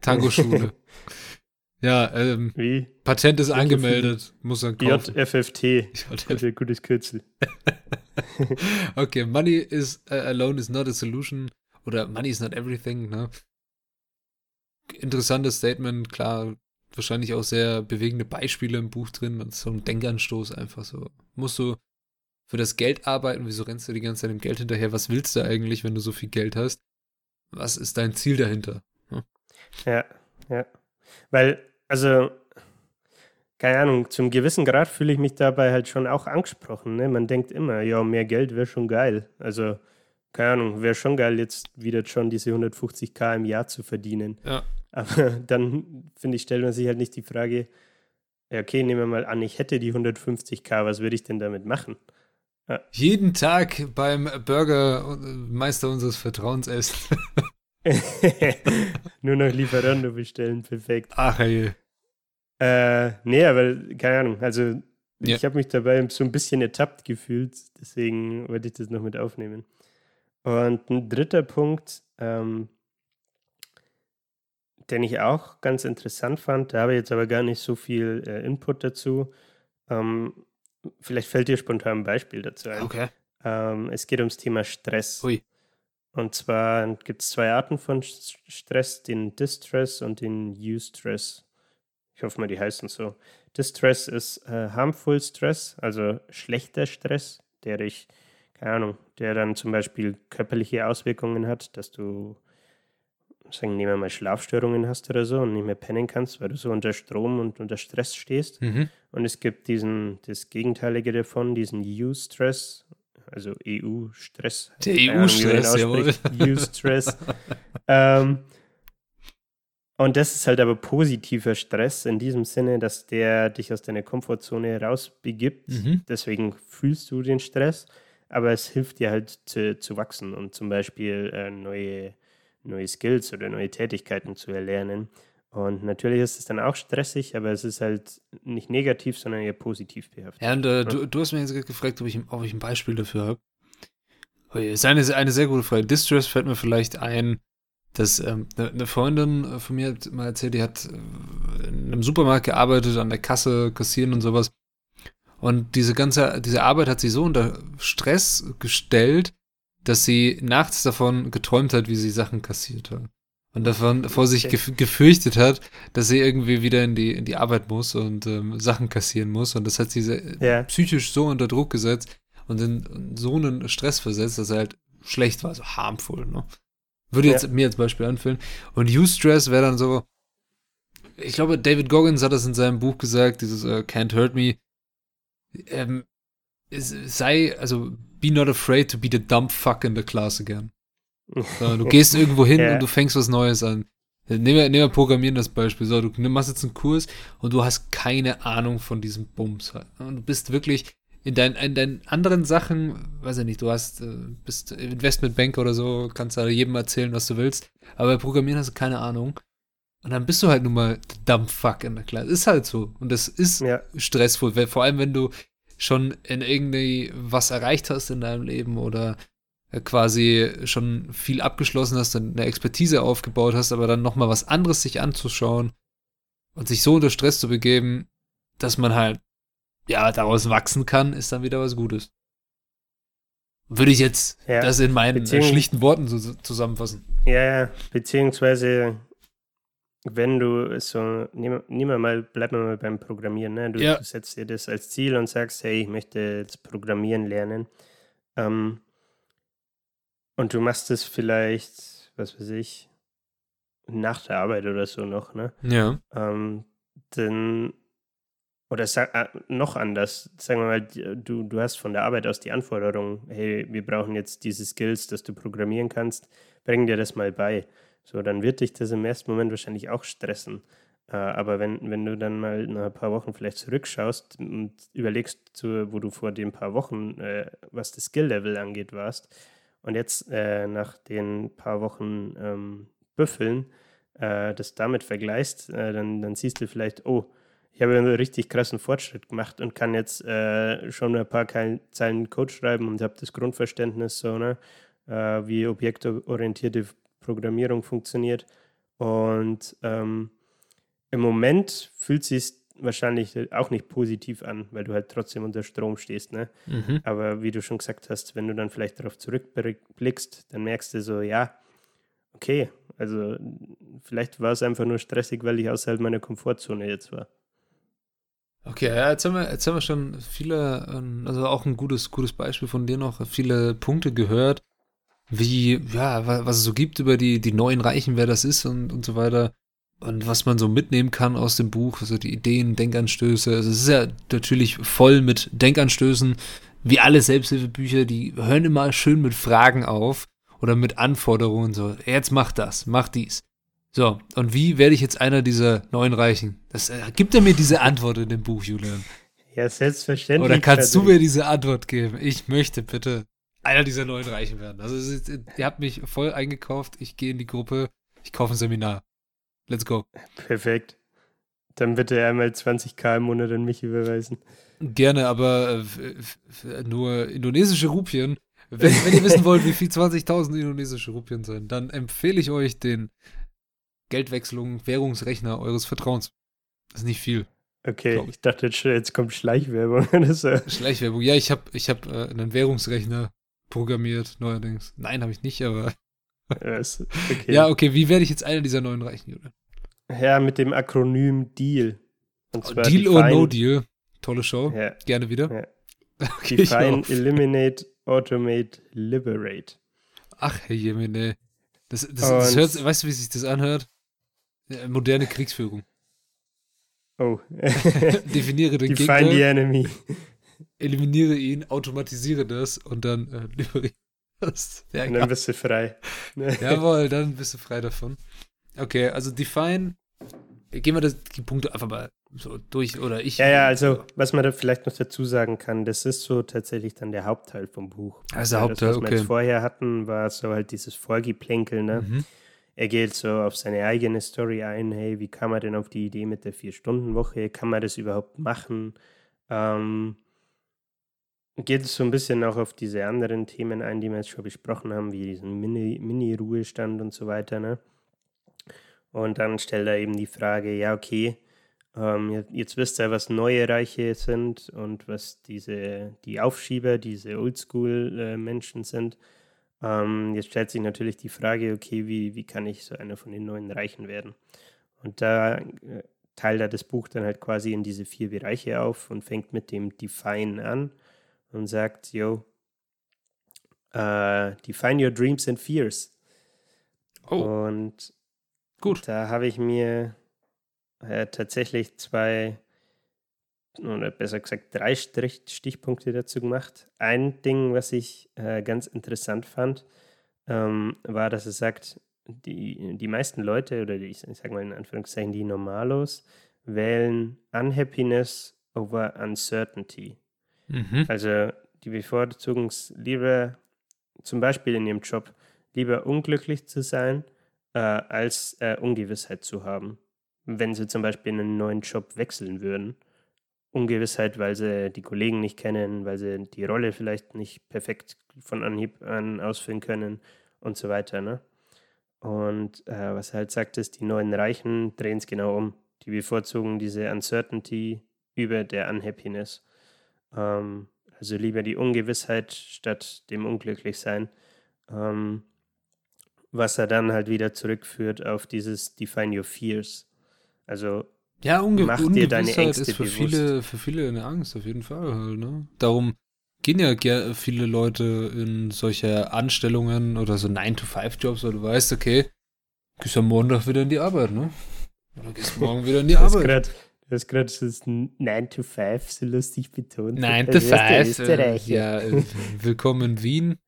Tango-Schule. Ja, ähm, Wie? Patent ist angemeldet, muss dann kaufen. JFFT. JFFT. Gutes Kürzel. okay, money is uh, alone is not a solution. Oder money is not everything, ne? Interessantes Statement, klar, wahrscheinlich auch sehr bewegende Beispiele im Buch drin. So ein Denkanstoß einfach so. Musst du für das Geld arbeiten? Wieso rennst du die ganze Zeit dem Geld hinterher? Was willst du eigentlich, wenn du so viel Geld hast? Was ist dein Ziel dahinter? Hm? Ja, ja. Weil also, keine Ahnung, zum gewissen Grad fühle ich mich dabei halt schon auch angesprochen. Ne? Man denkt immer, ja, mehr Geld wäre schon geil. Also, keine Ahnung, wäre schon geil, jetzt wieder schon diese 150k im Jahr zu verdienen. Ja. Aber dann, finde ich, stellt man sich halt nicht die Frage, ja, okay, nehmen wir mal an, ich hätte die 150k, was würde ich denn damit machen? Ja. Jeden Tag beim Burgermeister unseres Vertrauens essen. Nur noch Lieferando bestellen, perfekt. Ach ey. Äh, nee, aber keine Ahnung, also ja. ich habe mich dabei so ein bisschen ertappt gefühlt, deswegen wollte ich das noch mit aufnehmen. Und ein dritter Punkt, ähm, den ich auch ganz interessant fand, da habe ich jetzt aber gar nicht so viel äh, Input dazu. Ähm, vielleicht fällt dir spontan ein Beispiel dazu ein. Okay. Ähm, es geht ums Thema Stress. Ui. Und zwar gibt es zwei Arten von Stress, den Distress und den Eustress. Ich hoffe mal, die heißen so. Distress ist äh, harmful Stress, also schlechter Stress, der dich, keine Ahnung, der dann zum Beispiel körperliche Auswirkungen hat, dass du, sagen, nehmen wir mal Schlafstörungen hast oder so und nicht mehr pennen kannst, weil du so unter Strom und unter Stress stehst. Mhm. Und es gibt diesen, das Gegenteilige davon, diesen Eustress also EU-Stress. Der EU-Stress, jawohl. EU-Stress. ähm, und das ist halt aber positiver Stress in diesem Sinne, dass der dich aus deiner Komfortzone rausbegibt. Mhm. Deswegen fühlst du den Stress, aber es hilft dir halt zu, zu wachsen und zum Beispiel äh, neue, neue Skills oder neue Tätigkeiten zu erlernen. Und natürlich ist es dann auch stressig, aber es ist halt nicht negativ, sondern eher positiv behaftet. Ja, und äh, du, du hast mir jetzt gefragt, ob ich, ob ich ein Beispiel dafür habe. Oh, ist eine, eine sehr gute Frage. Distress fällt mir vielleicht ein, dass ähm, eine ne Freundin von mir hat mal erzählt, die hat äh, in einem Supermarkt gearbeitet, an der Kasse kassieren und sowas. Und diese ganze, diese Arbeit hat sie so unter Stress gestellt, dass sie nachts davon geträumt hat, wie sie Sachen kassiert hat. Und davon vor sich gef gefürchtet hat, dass sie irgendwie wieder in die, in die Arbeit muss und ähm, Sachen kassieren muss. Und das hat sie ja. psychisch so unter Druck gesetzt und in so einen Stress versetzt, dass er halt schlecht war, so harmful, ne? Würde jetzt ja. mir als Beispiel anfühlen. Und Eustress wäre dann so, ich glaube, David Goggins hat das in seinem Buch gesagt, dieses uh, Can't Hurt Me. Ähm, sei, also, be not afraid to be the dumb fuck in the class again. So, du gehst irgendwo hin ja. und du fängst was Neues an. Nehmen wir, nehmen wir Programmieren das Beispiel. So, du machst jetzt einen Kurs und du hast keine Ahnung von diesem Bums. Und du bist wirklich in, dein, in deinen anderen Sachen, weiß ich nicht, du hast, äh, bist Investmentbanker oder so, kannst da jedem erzählen, was du willst. Aber bei Programmieren hast du keine Ahnung. Und dann bist du halt nun mal dumb fuck in der Klasse. Ist halt so. Und das ist ja. stressvoll. Vor allem, wenn du schon in irgendwie was erreicht hast in deinem Leben oder quasi schon viel abgeschlossen hast, eine Expertise aufgebaut hast, aber dann nochmal was anderes sich anzuschauen und sich so unter Stress zu begeben, dass man halt, ja, daraus wachsen kann, ist dann wieder was Gutes. Würde ich jetzt ja, das in meinen schlichten Worten so zusammenfassen. Ja, ja, beziehungsweise wenn du so, nehmen wir mal, bleiben wir mal beim Programmieren, ne? Du, ja. du, setzt dir das als Ziel und sagst, hey, ich möchte jetzt Programmieren lernen. Ähm, und du machst es vielleicht, was weiß ich, nach der Arbeit oder so noch, ne? Ja. Ähm, dann, oder sag, äh, noch anders, sagen wir mal, du, du hast von der Arbeit aus die Anforderung, hey, wir brauchen jetzt diese Skills, dass du programmieren kannst, bring dir das mal bei. So, dann wird dich das im ersten Moment wahrscheinlich auch stressen. Äh, aber wenn, wenn du dann mal nach ein paar Wochen vielleicht zurückschaust und überlegst, wo du vor den paar Wochen, äh, was das Skill-Level angeht, warst, und jetzt äh, nach den paar Wochen ähm, Büffeln äh, das damit vergleichst, äh, dann, dann siehst du vielleicht, oh, ich habe einen richtig krassen Fortschritt gemacht und kann jetzt äh, schon ein paar Zeilen Code schreiben und habe das Grundverständnis, so, ne, äh, wie objektorientierte Programmierung funktioniert. Und ähm, im Moment fühlt sich wahrscheinlich auch nicht positiv an, weil du halt trotzdem unter Strom stehst. Ne? Mhm. Aber wie du schon gesagt hast, wenn du dann vielleicht darauf zurückblickst, dann merkst du so, ja, okay, also vielleicht war es einfach nur stressig, weil ich außerhalb meiner Komfortzone jetzt war. Okay, ja, jetzt haben wir, jetzt haben wir schon viele, ähm, also auch ein gutes, gutes Beispiel von dir noch, viele Punkte gehört, wie, ja, was es so gibt über die, die neuen Reichen, wer das ist und, und so weiter und was man so mitnehmen kann aus dem Buch, also die Ideen, Denkanstöße. Also es ist ja natürlich voll mit Denkanstößen, wie alle Selbsthilfebücher, die hören immer schön mit Fragen auf oder mit Anforderungen, so, jetzt mach das, mach dies. So, und wie werde ich jetzt einer dieser neuen Reichen? Das äh, gibt er mir diese Antwort in dem Buch, Julian. Ja, selbstverständlich. Oder kannst du mir diese Antwort geben? Ich möchte bitte einer dieser neuen Reichen werden. Also, ihr habt mich voll eingekauft, ich gehe in die Gruppe, ich kaufe ein Seminar. Let's go. Perfekt. Dann bitte einmal 20k im Monat an mich überweisen. Gerne, aber äh, nur indonesische Rupien. Wenn, wenn ihr wissen wollt, wie viel 20.000 indonesische Rupien sind, dann empfehle ich euch den Geldwechslung Währungsrechner eures Vertrauens. Das ist nicht viel. Okay, ich. ich. dachte jetzt schon, jetzt kommt Schleichwerbung oder so. Schleichwerbung, ja, ich habe ich hab, äh, einen Währungsrechner programmiert, neuerdings. Nein, habe ich nicht, aber ja, okay. ja, okay, wie werde ich jetzt einer dieser neuen Reichen, Julian? Ja, mit dem Akronym DEAL. Zwar Deal Define, or No Deal. Tolle Show. Ja. Gerne wieder. Ja. Okay, Define, Eliminate, Automate, Liberate. Ach, Herr Jemine. Das, das, das hört, weißt du, wie sich das anhört? Moderne Kriegsführung. Oh. Definiere den Define Gegner. the enemy. Eliminiere ihn, automatisiere das und dann äh, liberiere Ja, und dann bist du frei. Jawohl, dann bist du frei davon. Okay, also Define, gehen wir das, die Punkte einfach mal so durch oder ich. Ja, ja, also was man da vielleicht noch dazu sagen kann, das ist so tatsächlich dann der Hauptteil vom Buch. Also der Hauptteil, das, was wir jetzt vorher hatten, war so halt dieses Vorgeplänkel, ne? Mhm. Er geht so auf seine eigene Story ein, hey, wie kam er denn auf die Idee mit der Vier-Stunden-Woche? Kann man das überhaupt machen? Ähm, geht es so ein bisschen auch auf diese anderen Themen ein, die wir jetzt schon besprochen haben, wie diesen Mini-Ruhestand Mini und so weiter. Ne? Und dann stellt er eben die Frage, ja, okay, ähm, jetzt wisst ihr, was neue Reiche sind und was diese, die Aufschieber, diese Oldschool-Menschen sind. Ähm, jetzt stellt sich natürlich die Frage, okay, wie, wie kann ich so einer von den neuen Reichen werden? Und da äh, teilt er das Buch dann halt quasi in diese vier Bereiche auf und fängt mit dem Define an und sagt, yo, uh, define your dreams and fears. Oh. Und gut. Da habe ich mir äh, tatsächlich zwei, oder besser gesagt drei Stichpunkte dazu gemacht. Ein Ding, was ich äh, ganz interessant fand, ähm, war, dass er sagt, die, die meisten Leute, oder die, ich sage mal in Anführungszeichen, die Normalos, wählen Unhappiness over Uncertainty. Mhm. Also die bevorzugen es lieber, zum Beispiel in ihrem Job, lieber unglücklich zu sein, äh, als äh, Ungewissheit zu haben. Wenn sie zum Beispiel in einen neuen Job wechseln würden. Ungewissheit, weil sie die Kollegen nicht kennen, weil sie die Rolle vielleicht nicht perfekt von Anhieb an ausfüllen können und so weiter. Ne? Und äh, was er halt sagt, ist, die neuen Reichen drehen es genau um. Die bevorzugen diese Uncertainty über der Unhappiness. Ähm, also lieber die Ungewissheit statt dem Unglücklichsein. Ähm, was er dann halt wieder zurückführt auf dieses Define Your Fears. Also ja, unge mach dir deine Ängste ist für bewusst. viele, für viele eine Angst, auf jeden Fall halt, ne? Darum gehen ja viele Leute in solche Anstellungen oder so 9-to-5-Jobs, weil du weißt, okay, gehst am Montag wieder in die Arbeit, ne? Oder gehst morgen wieder in die Arbeit. Du hast gerade so 9 to 5 so lustig betont. 9 to 5. Äh, ja, äh, willkommen in Wien.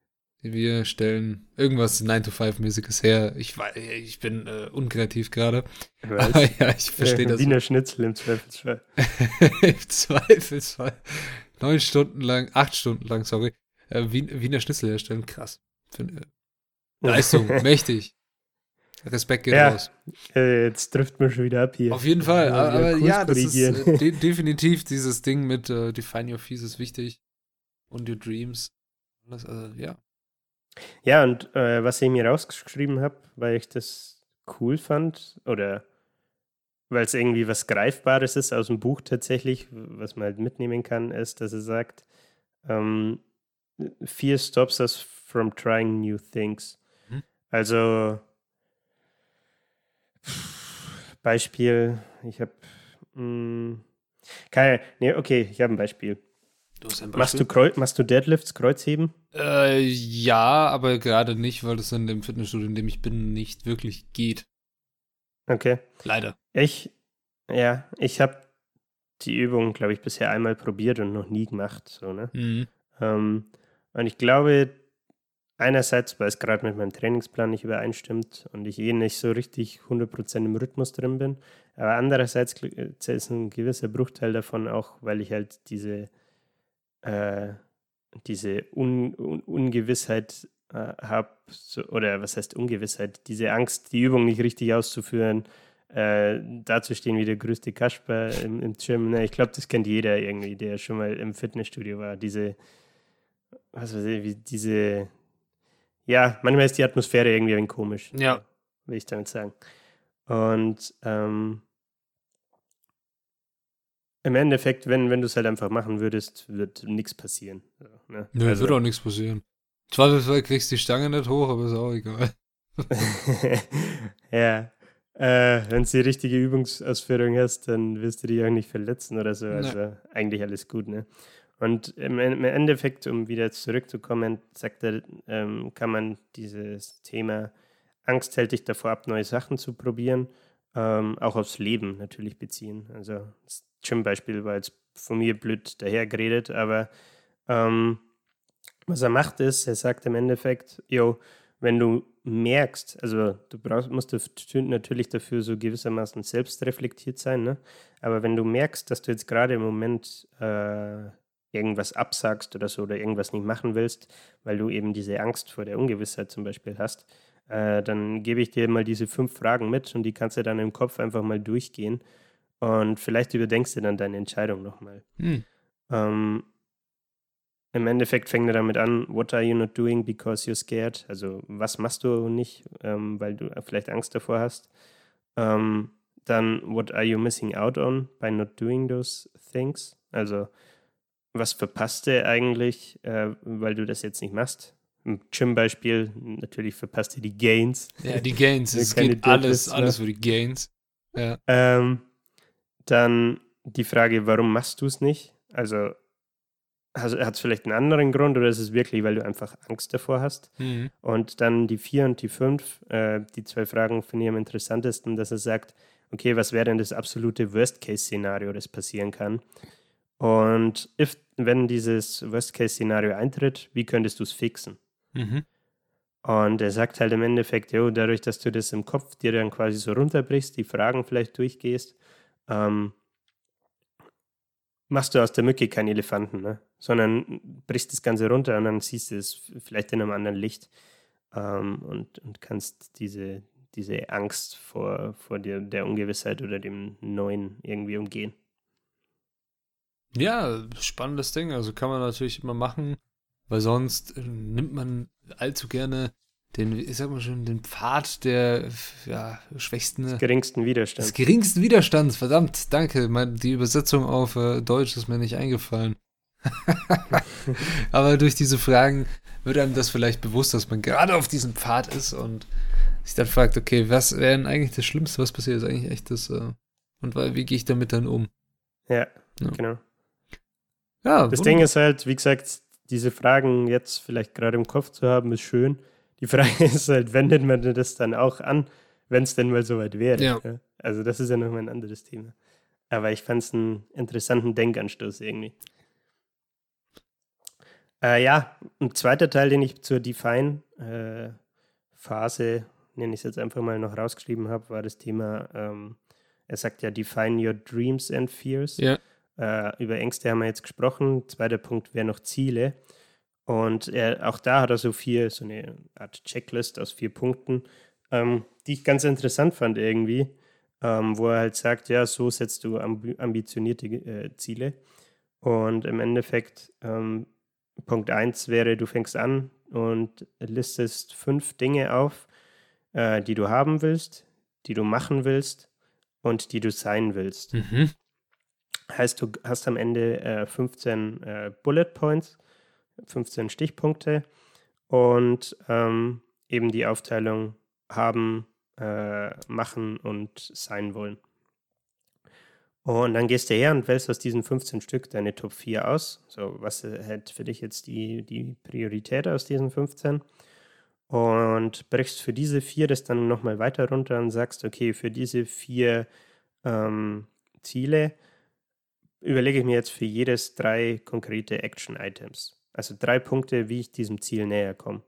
Wir stellen irgendwas 9 to 5 mäßiges her. Ich, ich bin äh, unkreativ gerade. Aber ja, ich verstehe das. Wiener Schnitzel im Zweifelsfall. Im Zweifelsfall. Neun Stunden lang, acht Stunden lang, sorry. Äh, Wiener Schnitzel herstellen, krass. Leistung, mächtig. Respekt geht ja, raus. Äh, jetzt trifft man schon wieder ab hier. Auf jeden Fall. Aber, aber ja, das ist äh, de definitiv dieses Ding mit äh, Define Your Fees ist wichtig. Und Your Dreams. Das, also, ja. Ja, und äh, was ich mir rausgeschrieben habe, weil ich das cool fand, oder weil es irgendwie was Greifbares ist aus dem Buch tatsächlich, was man halt mitnehmen kann, ist, dass er sagt, ähm, Fear stops us from trying new things. Hm. Also Beispiel, ich habe hm, keine, nee, okay, ich habe ein Beispiel. Du hast ein Beispiel? Machst du, Kreu machst du Deadlifts, Kreuzheben? Äh, ja, aber gerade nicht, weil das in dem Fitnessstudio, in dem ich bin, nicht wirklich geht. Okay. Leider. Ich, ja, ich habe die Übung, glaube ich, bisher einmal probiert und noch nie gemacht. So, ne? Mhm. Ähm, und ich glaube, Einerseits, weil es gerade mit meinem Trainingsplan nicht übereinstimmt und ich eh nicht so richtig 100% im Rhythmus drin bin. Aber andererseits ist ein gewisser Bruchteil davon auch, weil ich halt diese, äh, diese Un Un Ungewissheit äh, habe, so, oder was heißt Ungewissheit, diese Angst, die Übung nicht richtig auszuführen, äh, dazustehen wie der größte Kasper im, im Gym. Ne, ich glaube, das kennt jeder irgendwie, der schon mal im Fitnessstudio war. Diese, was weiß ich, wie diese ja, manchmal ist die Atmosphäre irgendwie ein wenig komisch. Ja. Will ich damit sagen. Und ähm, im Endeffekt, wenn, wenn du es halt einfach machen würdest, wird nichts passieren. ne? Nö, also, wird auch nichts passieren. Zweifelsfall kriegst du die Stange nicht hoch, aber ist auch egal. ja. Äh, wenn du die richtige Übungsausführung hast, dann wirst du dich auch nicht verletzen oder so. Also eigentlich alles gut, ne? Und im, Endeffekt, um wieder zurückzukommen, sagt er, ähm, kann man dieses Thema Angst hält dich davor ab, neue Sachen zu probieren, ähm, auch aufs Leben natürlich beziehen. Also das Gym-Beispiel war jetzt von mir blöd dahergeredet, aber ähm, was er macht ist, er sagt im Endeffekt, jo, wenn du merkst, also du brauchst, musst natürlich dafür so gewissermaßen selbst reflektiert sein, ne? aber wenn du merkst, dass du jetzt gerade im Moment äh, irgendwas absagst oder so oder irgendwas nicht machen willst, weil du eben diese Angst vor der Ungewissheit zum Beispiel hast, äh, dann gebe ich dir mal diese fünf Fragen mit und die kannst du dann im Kopf einfach mal durchgehen und vielleicht überdenkst du dann deine Entscheidung nochmal. Hm. Ähm, im Endeffekt fängt er damit an, what are you not doing because you're scared? Also was machst du nicht, ähm, weil du vielleicht Angst davor hast? Ähm, dann, what are you missing out on by not doing those things? Also was verpasst du eigentlich, äh, weil du das jetzt nicht machst? Im Gym-Beispiel, natürlich verpasst du die Gains. Ja, die Gains, es geht alles, alles für die Gains. Ja. Ähm, dann die Frage, warum machst du es nicht? Also hat es vielleicht einen anderen Grund oder ist es wirklich, weil du einfach Angst davor hast? Mhm. Und dann die vier und die fünf, äh, die zwei Fragen finde ich am interessantesten, dass er sagt, okay, was wäre denn das absolute Worst-Case-Szenario, das passieren kann? Und if, wenn dieses Worst-Case-Szenario eintritt, wie könntest du es fixen? Mhm. Und er sagt halt im Endeffekt, jo, dadurch, dass du das im Kopf dir dann quasi so runterbrichst, die Fragen vielleicht durchgehst, ähm, machst du aus der Mücke keinen Elefanten, ne? sondern brichst das Ganze runter und dann siehst du es vielleicht in einem anderen Licht ähm, und, und kannst diese, diese Angst vor, vor der, der Ungewissheit oder dem Neuen irgendwie umgehen. Ja, spannendes Ding. Also kann man natürlich immer machen, weil sonst äh, nimmt man allzu gerne den, ich sag mal schon, den Pfad der ja, schwächsten. Des geringsten Widerstands. Des geringsten Widerstands, verdammt, danke. Die Übersetzung auf äh, Deutsch ist mir nicht eingefallen. Aber durch diese Fragen wird einem das vielleicht bewusst, dass man gerade auf diesem Pfad ist und sich dann fragt, okay, was wäre denn eigentlich das Schlimmste, was passiert ist eigentlich echt das, äh, und wie gehe ich damit dann um? Ja, ja. genau. Ja, das wunderbar. Ding ist halt, wie gesagt, diese Fragen jetzt vielleicht gerade im Kopf zu haben, ist schön. Die Frage ist halt, wendet man das dann auch an, wenn es denn mal soweit wäre? Ja. Ja? Also, das ist ja nochmal ein anderes Thema. Aber ich fand es einen interessanten Denkanstoß irgendwie. Äh, ja, ein zweiter Teil, den ich zur Define-Phase, äh, nenne ich es jetzt einfach mal noch rausgeschrieben habe, war das Thema, ähm, er sagt ja, define your dreams and fears. Ja. Äh, über Ängste haben wir jetzt gesprochen. Zweiter Punkt wäre noch Ziele. Und er, auch da hat er so vier, so eine Art Checklist aus vier Punkten, ähm, die ich ganz interessant fand irgendwie, ähm, wo er halt sagt, ja, so setzt du amb ambitionierte äh, Ziele. Und im Endeffekt, ähm, Punkt 1 wäre, du fängst an und listest fünf Dinge auf, äh, die du haben willst, die du machen willst und die du sein willst. Mhm. Heißt, du hast am Ende äh, 15 äh, Bullet Points, 15 Stichpunkte und ähm, eben die Aufteilung haben, äh, machen und sein wollen. Und dann gehst du her und wählst aus diesen 15 Stück deine Top 4 aus. So, was hält für dich jetzt die, die Priorität aus diesen 15? Und brichst für diese vier das dann nochmal weiter runter und sagst, okay, für diese vier ähm, Ziele überlege ich mir jetzt für jedes drei konkrete Action-Items. Also drei Punkte, wie ich diesem Ziel näher komme.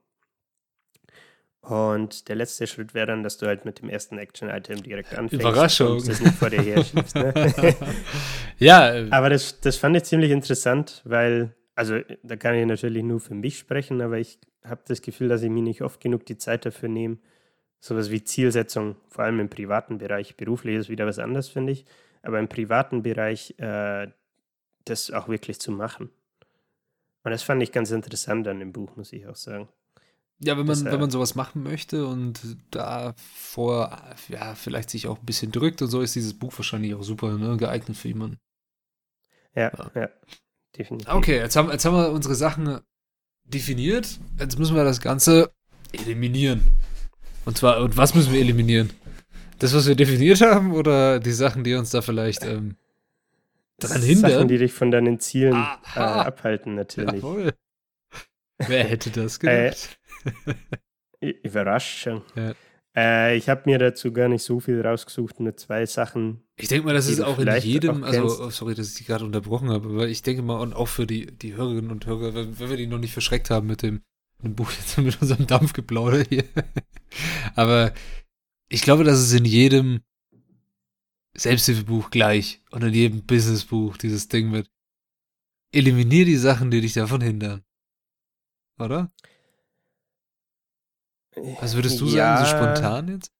Und der letzte Schritt wäre dann, dass du halt mit dem ersten Action-Item direkt anfängst. Überraschung. Und das nicht vor dir her schiebst. Ne? ja. Äh, aber das, das fand ich ziemlich interessant, weil, also da kann ich natürlich nur für mich sprechen, aber ich habe das Gefühl, dass ich mir nicht oft genug die Zeit dafür nehme, sowas wie Zielsetzung, vor allem im privaten Bereich. Beruflich ist wieder was anderes, finde ich aber im privaten Bereich äh, das auch wirklich zu machen. Und das fand ich ganz interessant an dem Buch, muss ich auch sagen. Ja, wenn man, das, äh, wenn man sowas machen möchte und davor ja, vielleicht sich auch ein bisschen drückt und so, ist dieses Buch wahrscheinlich auch super ne, geeignet für jemanden. Ja, ja, ja, definitiv. Okay, jetzt haben, jetzt haben wir unsere Sachen definiert. Jetzt müssen wir das Ganze eliminieren. Und zwar, und was müssen wir eliminieren? Das, was wir definiert haben, oder die Sachen, die uns da vielleicht ähm, daran hindern? Sachen, die dich von deinen Zielen äh, abhalten, natürlich. Jawohl. Wer hätte das gedacht? Äh, Überraschung. Ja. Äh, ich habe mir dazu gar nicht so viel rausgesucht, nur zwei Sachen. Ich denke mal, das ist auch in jedem, auch also oh, sorry, dass ich die gerade unterbrochen habe, aber ich denke mal, und auch für die, die Hörerinnen und Hörer, wenn, wenn wir die noch nicht verschreckt haben mit dem, mit dem Buch jetzt mit unserem Dampfgeplauder hier. aber ich glaube, dass es in jedem Selbsthilfebuch gleich und in jedem Businessbuch dieses Ding mit eliminier die Sachen, die dich davon hindern. Oder? Was würdest du ja, sagen, so spontan jetzt?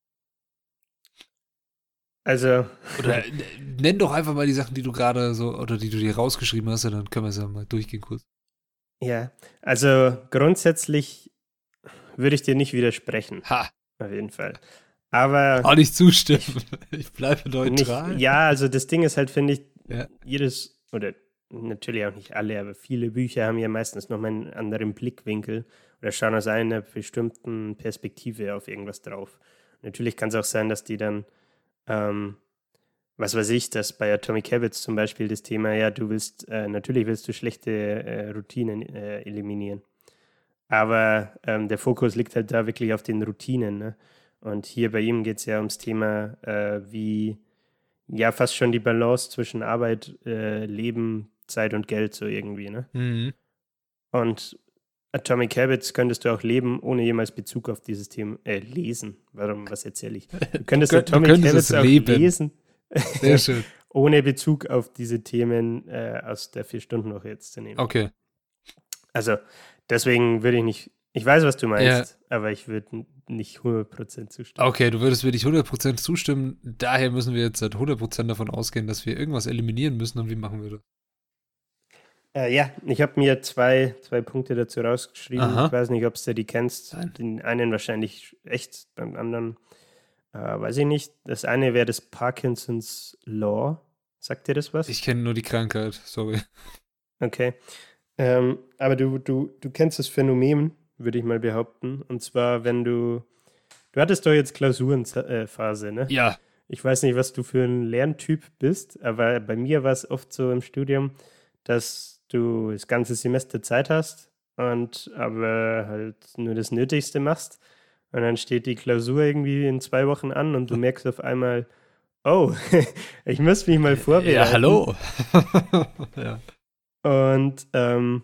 Also. Oder nenn doch einfach mal die Sachen, die du gerade so, oder die du dir rausgeschrieben hast, und dann können wir es ja mal durchgehen kurz. Ja, also grundsätzlich würde ich dir nicht widersprechen. Ha. Auf jeden Fall. Aber. Auch nicht zustimmen. Ich bleibe neutral. Nicht, ja, also das Ding ist halt, finde ich, ja. jedes, oder natürlich auch nicht alle, aber viele Bücher haben ja meistens nochmal einen anderen Blickwinkel oder schauen aus einer bestimmten Perspektive auf irgendwas drauf. Natürlich kann es auch sein, dass die dann, ähm, was weiß ich, dass bei Atomic Habits zum Beispiel das Thema, ja, du willst, äh, natürlich willst du schlechte äh, Routinen äh, eliminieren. Aber ähm, der Fokus liegt halt da wirklich auf den Routinen. Ne? Und hier bei ihm geht es ja ums Thema, äh, wie ja fast schon die Balance zwischen Arbeit, äh, Leben, Zeit und Geld so irgendwie. Ne? Mhm. Und Atomic Habits könntest du auch leben, ohne jemals Bezug auf dieses Thema äh, lesen. Warum, was erzähle ich? Du könntest du Atomic könntest Habits auch leben. lesen. Sehr schön. ohne Bezug auf diese Themen äh, aus der vier Stunden Woche jetzt zu nehmen. Okay. Also deswegen würde ich nicht, ich weiß, was du meinst, ja. aber ich würde nicht 100% zustimmen. Okay, du würdest wirklich 100% zustimmen. Daher müssen wir jetzt seit 100% davon ausgehen, dass wir irgendwas eliminieren müssen. Und wie machen wir das? Äh, ja, ich habe mir zwei, zwei Punkte dazu rausgeschrieben. Aha. Ich weiß nicht, ob du die kennst. Nein. Den einen wahrscheinlich echt, beim anderen äh, weiß ich nicht. Das eine wäre das Parkinson's Law. Sagt dir das was? Ich kenne nur die Krankheit, sorry. Okay. Ähm, aber du, du, du kennst das Phänomen, würde ich mal behaupten. Und zwar, wenn du. Du hattest doch jetzt Klausurenphase, ne? Ja. Ich weiß nicht, was du für ein Lerntyp bist, aber bei mir war es oft so im Studium, dass du das ganze Semester Zeit hast und aber halt nur das Nötigste machst. Und dann steht die Klausur irgendwie in zwei Wochen an und du merkst auf einmal, oh, ich muss mich mal vorbereiten. Ja, hallo. ja. Und ähm,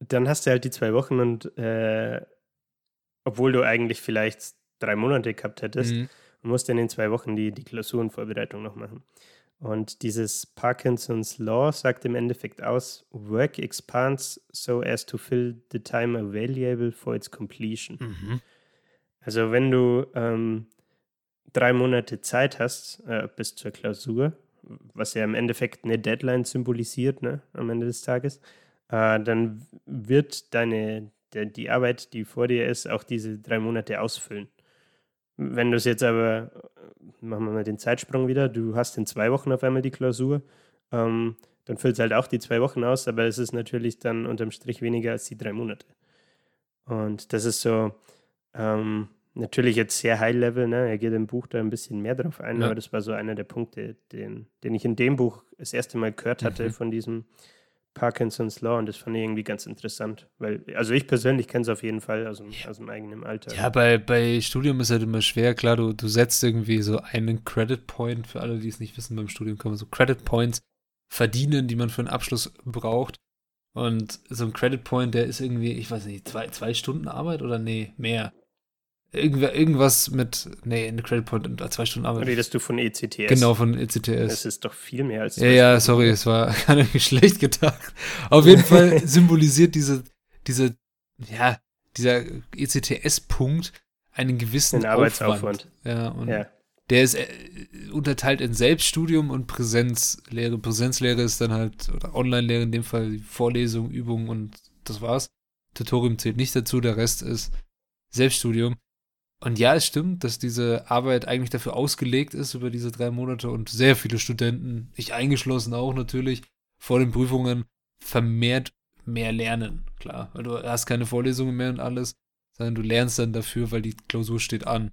dann hast du halt die zwei Wochen und äh, obwohl du eigentlich vielleicht drei Monate gehabt hättest, Mhm. musst du in den zwei Wochen die, die Klausurenvorbereitung noch machen. Und dieses Parkinson's Law sagt im Endeffekt aus, work expands so as to fill the time available for its completion. Mhm. Also wenn du ähm, drei Monate Zeit hast äh, bis zur Klausur, was ja im Endeffekt eine Deadline symbolisiert, ne, am Ende des Tages, äh, dann wird deine, der, die Arbeit, die vor dir ist, auch diese drei Monate ausfüllen. Wenn du es jetzt aber, äh, machen wir mal den Zeitsprung wieder, du hast in zwei Wochen auf einmal die Klausur, ähm, dann füllt es halt auch die zwei Wochen aus, aber es ist natürlich dann unterm Strich weniger als die drei Monate. Und das ist so, ähm, natürlich jetzt sehr High-Level, ne? Er geht im Buch da ein bisschen mehr drauf ein, Ja. aber das war so einer der Punkte, den, den ich in dem Buch das erste Mal gehört hatte Mhm. von diesem Parkinson's Law und das fand ich irgendwie ganz interessant, weil, also ich persönlich kenne es auf jeden Fall aus dem, aus dem eigenen Alter. Ja, bei, bei Studium ist halt immer schwer, klar, du, du setzt irgendwie so einen Credit Point, für alle, die es nicht wissen, beim Studium kann man so Credit Points verdienen, die man für einen Abschluss braucht. Und so ein Credit Point, der ist irgendwie, ich weiß nicht, zwei, zwei Stunden Arbeit oder nee, mehr. Irgendw irgendwas mit, nee, ein Credit Point und zwei Stunden Arbeit. Redest du von ECTS? Genau, von Das ECTS. ist doch viel mehr als Ja, ja, sorry, es war gar nicht schlecht gedacht. Auf jeden Fall symbolisiert diese, diese, ja, dieser ECTS-Punkt einen gewissen Den Arbeitsaufwand. Aufwand. Ja, und Ja. der ist äh, unterteilt in Selbststudium und Präsenzlehre. Präsenzlehre ist dann halt, oder Online-Lehre in dem Fall, Vorlesung, Übung und das war's. Tutorium zählt nicht dazu, der Rest ist Selbststudium. Und ja, es stimmt, dass diese Arbeit eigentlich dafür ausgelegt ist über diese drei Monate und sehr viele Studenten, ich eingeschlossen auch natürlich, vor den Prüfungen vermehrt mehr lernen. Klar, weil du hast keine Vorlesungen mehr und alles, sondern du lernst dann dafür, weil die Klausur steht an.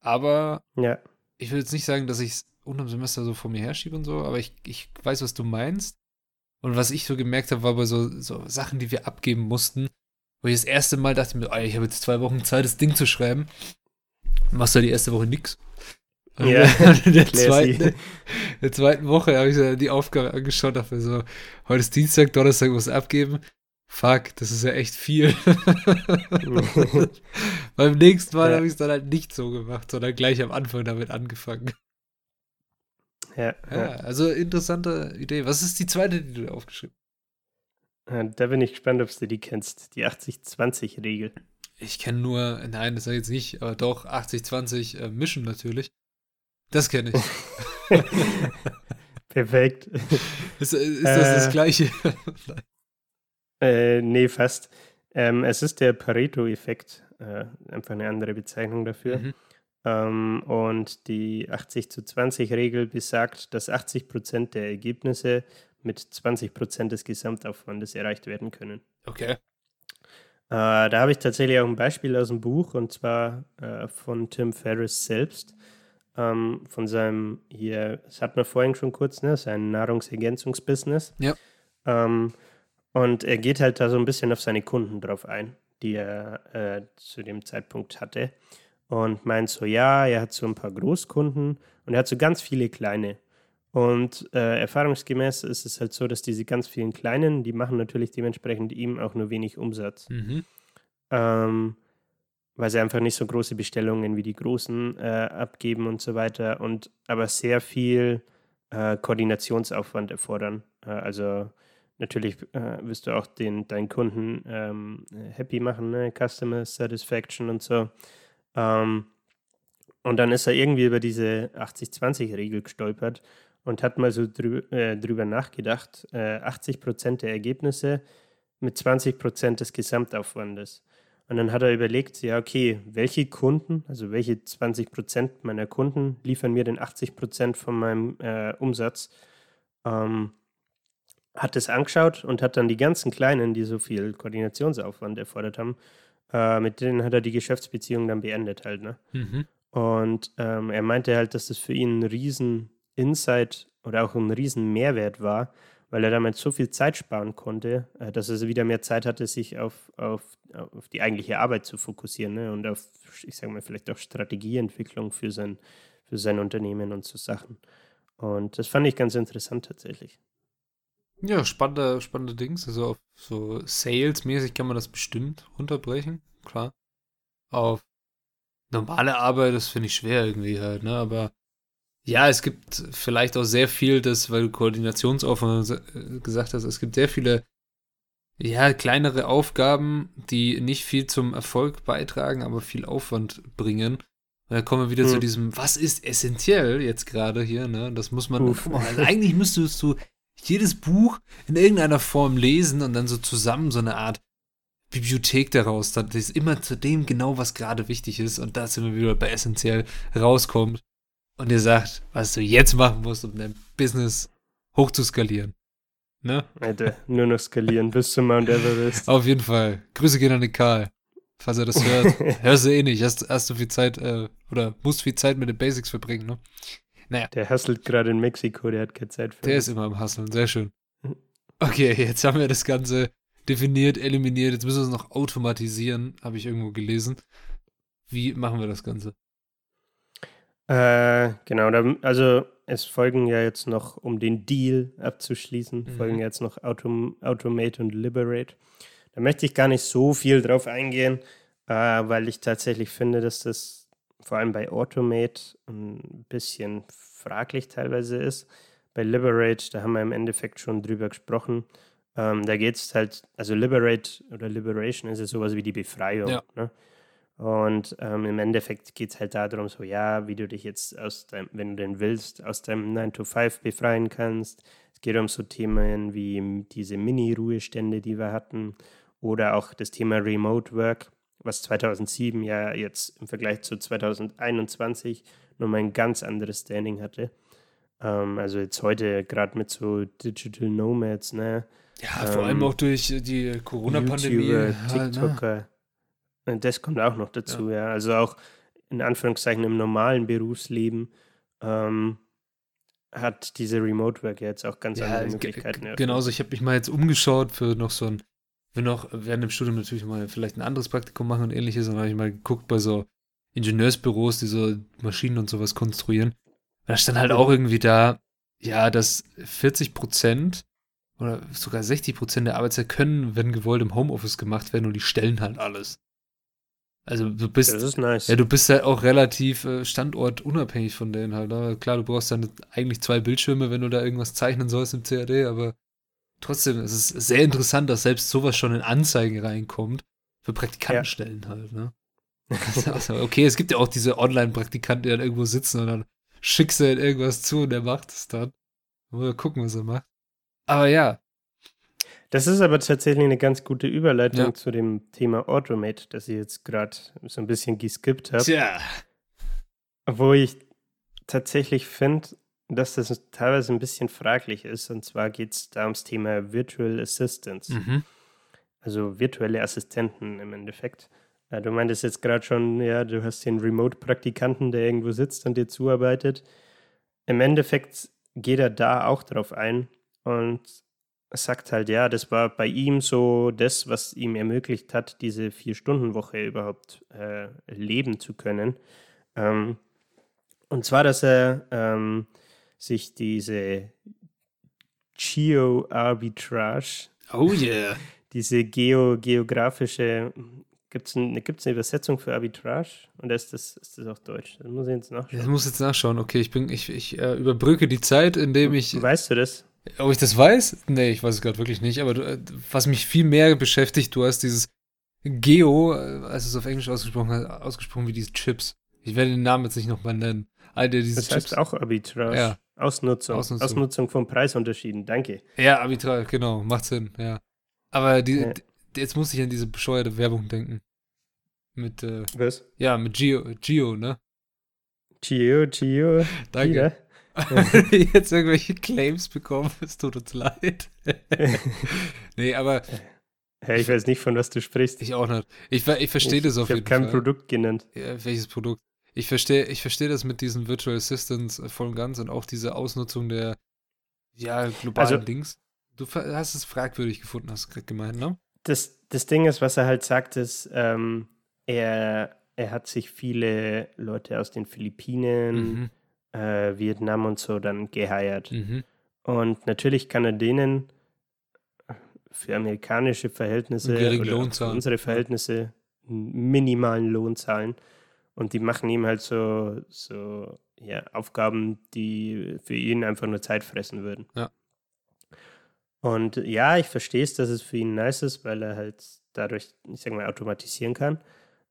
Aber Ja. ich will jetzt nicht sagen, dass ich es unterm Semester so vor mir herschiebe und so, aber ich, ich weiß, was du meinst. Und was ich so gemerkt habe, war bei so, so Sachen, die wir abgeben mussten, wo ich das erste Mal dachte mir, ey, ich habe jetzt zwei Wochen Zeit, das Ding zu schreiben. Machst du die erste Woche nix. Und Ja, in der, zweiten, der zweiten Woche habe ich die Aufgabe angeschaut, dachte mir so, heute ist Dienstag, Donnerstag muss abgeben. Fuck, das ist ja echt viel. Beim nächsten Mal Ja. habe ich es dann halt nicht so gemacht, sondern gleich am Anfang damit angefangen. ja, Ja, also interessante Idee. Was ist die zweite, die du dir aufgeschrieben Da bin ich gespannt, ob du die kennst. Die 80-20-Regel. hast? Ich kenne nur, nein, das sage ich jetzt nicht, aber doch 80-20 äh, Mischen natürlich. Das kenne ich. Perfekt. ist ist das das Äh. gleiche? Äh, nee, fast. Ähm, es ist der Pareto-Effekt, äh, einfach eine andere Bezeichnung dafür. Mhm. Ähm, und die 80 zu 20 Regel besagt, dass 80 Prozent der Ergebnisse mit 20 Prozent des Gesamtaufwandes erreicht werden können. Okay. Äh, da habe ich tatsächlich auch ein Beispiel aus dem Buch und zwar äh, von Tim Ferriss selbst. Ähm, von seinem, hier, das hat man vorhin schon kurz, ne, sein Nahrungsergänzungsbusiness. Ja. Ähm, und er geht halt da so ein bisschen auf seine Kunden drauf ein, die er äh, zu dem Zeitpunkt hatte und meint so, ja, er hat so ein paar Großkunden und er hat so ganz viele kleine. Und äh, erfahrungsgemäß ist es halt so, dass diese ganz vielen kleinen, die machen natürlich dementsprechend ihm auch nur wenig Umsatz. Mhm. Ähm, weil sie einfach nicht so große Bestellungen wie die großen äh, abgeben und so weiter und aber sehr viel äh, Koordinationsaufwand erfordern. Äh, also natürlich äh, wirst du auch den, deinen Kunden ähm, happy machen, ne? Customer Satisfaction und so. Ähm, und dann ist er irgendwie über diese 80-20-Regel gestolpert und hat mal so drü äh, drüber nachgedacht, äh, 80 Prozent der Ergebnisse mit 20 Prozent des Gesamtaufwandes. Und dann hat er überlegt, ja, okay, welche Kunden, also welche 20 Prozent meiner Kunden liefern mir denn 80 Prozent von meinem äh, Umsatz? Ähm, hat es angeschaut und hat dann die ganzen Kleinen, die so viel Koordinationsaufwand erfordert haben, äh, mit denen hat er die Geschäftsbeziehung dann beendet halt, ne? Mhm. Und ähm, er meinte halt, dass das für ihn ein riesen Insight oder auch ein riesen Mehrwert war, weil er damit so viel Zeit sparen konnte, äh, dass er wieder mehr Zeit hatte, sich auf, auf, auf die eigentliche Arbeit zu fokussieren ne? und auf, ich sage mal, vielleicht auch Strategieentwicklung für sein, für sein Unternehmen und so Sachen. Und das fand ich ganz interessant tatsächlich. Ja, spannende, spannende Dings. Also auf so Sales-mäßig kann man das bestimmt runterbrechen, klar. Auf normale Arbeit, das finde ich schwer irgendwie halt, ne? Aber ja, es gibt vielleicht auch sehr viel, das, weil du Koordinationsaufwand gesagt hast, es gibt sehr viele, ja, kleinere Aufgaben, die nicht viel zum Erfolg beitragen, aber viel Aufwand bringen. Und da kommen wir wieder hm. zu diesem, was ist essentiell jetzt gerade hier, ne? Das muss man, Uff. Also eigentlich müsstest du jedes Buch in irgendeiner Form lesen und dann so zusammen so eine Art Bibliothek daraus, das ist immer zu dem genau, was gerade wichtig ist und da sind wir wieder bei essentiell rauskommt und ihr sagt, was du jetzt machen musst, um dein Business hoch zu skalieren. Ne? Alter, nur noch skalieren bis zum Mount Everest. Auf jeden Fall. Grüße gehen an den Karl. Falls er das hört. Hörst du eh nicht. Hast, hast du viel Zeit äh, oder musst viel Zeit mit den Basics verbringen, ne? Naja. Der hustelt gerade in Mexiko, der hat keine Zeit für Der ist immer am Hustlen, sehr schön. Okay, jetzt haben wir das Ganze definiert, eliminiert. Jetzt müssen wir es noch automatisieren, habe ich irgendwo gelesen. Wie machen wir das Ganze? Äh, genau, also es folgen ja jetzt noch, um den Deal abzuschließen, mhm. folgen jetzt noch Autom Automate und Liberate. Da möchte ich gar nicht so viel drauf eingehen, äh, weil ich tatsächlich finde, dass das vor allem bei Automate ein bisschen fraglich teilweise ist. Bei Liberate, da haben wir im Endeffekt schon drüber gesprochen. Ähm, da geht es halt, also Liberate oder Liberation ist ja sowas wie die Befreiung. Ja. Ne? Und ähm, im Endeffekt geht es halt darum, so ja, wie du dich jetzt aus deinem, wenn du denn willst, aus deinem 9 to 5 befreien kannst. Es geht um so Themen wie diese Mini-Ruhestände, die wir hatten, oder auch das Thema Remote Work was 2007 ja jetzt im Vergleich zu 2021 nochmal ein ganz anderes Standing hatte. Ähm, also jetzt heute gerade mit so Digital Nomads, ne? Ja, vor allem ähm, auch durch die Corona-Pandemie. TikToker. Ja, ne? Das kommt auch noch dazu, ja. ja. Also auch in Anführungszeichen im normalen Berufsleben ähm, hat diese Remote Work jetzt auch ganz ja, andere Möglichkeiten. Genauso, ich habe mich mal jetzt umgeschaut für noch so ein will noch während dem Studium natürlich mal vielleicht ein anderes Praktikum machen und ähnliches. Und dann habe ich mal geguckt bei so Ingenieursbüros, die so Maschinen und sowas konstruieren. da stand halt auch irgendwie da, ja, dass 40 Prozent oder sogar 60 Prozent der Arbeitszeit können, wenn gewollt, im Homeoffice gemacht werden und die stellen halt alles. Also du bist, das ist nice. ja, du bist halt auch relativ äh, standortunabhängig von denen halt. Ne? Klar, du brauchst dann eigentlich zwei Bildschirme, wenn du da irgendwas zeichnen sollst im CAD, aber trotzdem, es ist sehr interessant, dass selbst sowas schon in Anzeigen reinkommt. Für Praktikantenstellen ja. halt, ne? Okay, es gibt ja auch diese Online-Praktikanten, die dann irgendwo sitzen und dann schickst du irgendwas zu und der macht es dann. Mal gucken, was er macht. Aber ja. Das ist aber tatsächlich eine ganz gute Überleitung ja. zu dem Thema Automate, das ich jetzt gerade so ein bisschen geskippt habe. Tja. Wo ich tatsächlich finde, dass das teilweise ein bisschen fraglich ist. Und zwar geht es da ums Thema Virtual Assistants. Mhm. Also virtuelle Assistenten im Endeffekt. Ja, du meintest jetzt gerade schon, ja, du hast den Remote-Praktikanten, der irgendwo sitzt und dir zuarbeitet. Im Endeffekt geht er da auch drauf ein und sagt halt, ja, das war bei ihm so das, was ihm ermöglicht hat, diese Vier-Stunden-Woche überhaupt äh, leben zu können. Ähm, und zwar, dass er ähm, sich diese Geo-Arbitrage, oh yeah, diese geo geografische, gibt es ein, gibt's eine Übersetzung für Arbitrage? Und ist das, ist das auch Deutsch? Das muss ich jetzt nachschauen. Das muss jetzt nachschauen. Okay, ich bin, ich, ich äh, überbrücke die Zeit, indem ich. Weißt du das? Ob ich das weiß? Nee, ich weiß es gerade wirklich nicht. Aber du, äh, was mich viel mehr beschäftigt, du hast dieses Geo, äh, also es auf Englisch ausgesprochen, ausgesprochen wie diese Chips. Ich werde den Namen jetzt nicht nochmal nennen. All diese das heißt Chips. auch Arbitrage. Ja. Ausnutzung. Ausnutzung. Ausnutzung von Preisunterschieden. Danke. Ja, Arbitrage, genau. Macht Sinn, ja. Aber die, ja. jetzt muss ich an diese bescheuerte Werbung denken. Mit, äh, Was? Ja, mit Geo, Geo, ne? Geo, Geo. Danke. jetzt irgendwelche Claims bekommen, es tut uns leid. nee, aber. Ja, ich weiß nicht, von was du sprichst. Ich auch nicht. Ich, ich verstehe das auf jeden Fall. Ich habe kein Produkt genannt. Ja, welches Produkt? Ich verstehe ich versteh das mit diesen Virtual Assistants voll und ganz und auch diese Ausnutzung der ja, globalen also, Dings. Du hast es fragwürdig gefunden, hast du gerade gemeint, ne? Das, das Ding ist, was er halt sagt, ist, ähm, er, er hat sich viele Leute aus den Philippinen, mhm. Äh, Vietnam und so dann geheiert. Mhm. Und natürlich kann er denen für amerikanische Verhältnisse oder für unsere Verhältnisse einen minimalen Lohn zahlen. Und die machen ihm halt so, so ja, Aufgaben, die für ihn einfach nur Zeit fressen würden. Ja. Und ja, ich verstehe es, dass es für ihn nice ist, weil er halt dadurch, ich sag mal, automatisieren kann.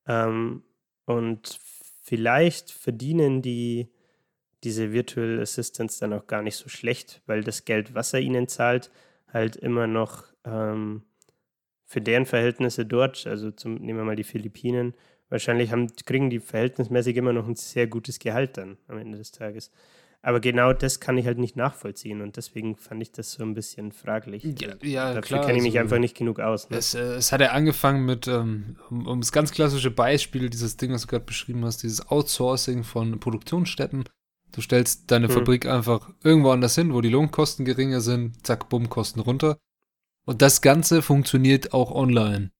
Ähm, und vielleicht verdienen die diese Virtual Assistants dann auch gar nicht so schlecht, weil das Geld, was er ihnen zahlt, halt immer noch ähm, für deren Verhältnisse dort, also zum, nehmen wir mal die Philippinen, wahrscheinlich haben, kriegen die verhältnismäßig immer noch ein sehr gutes Gehalt dann am Ende des Tages. Aber genau das kann ich halt nicht nachvollziehen und deswegen fand ich das so ein bisschen fraglich. Ja, ja Dafür klar. kenne ich mich also, einfach nicht genug aus. Ne? Es, äh, es, hat ja angefangen mit, ähm, um, um, das ganz klassische Beispiel, dieses Ding, was du gerade beschrieben hast, dieses Outsourcing von Produktionsstätten. Du stellst deine hm. Fabrik einfach irgendwo anders hin, wo die Lohnkosten geringer sind, zack, bumm, Kosten runter. Und das Ganze funktioniert auch online.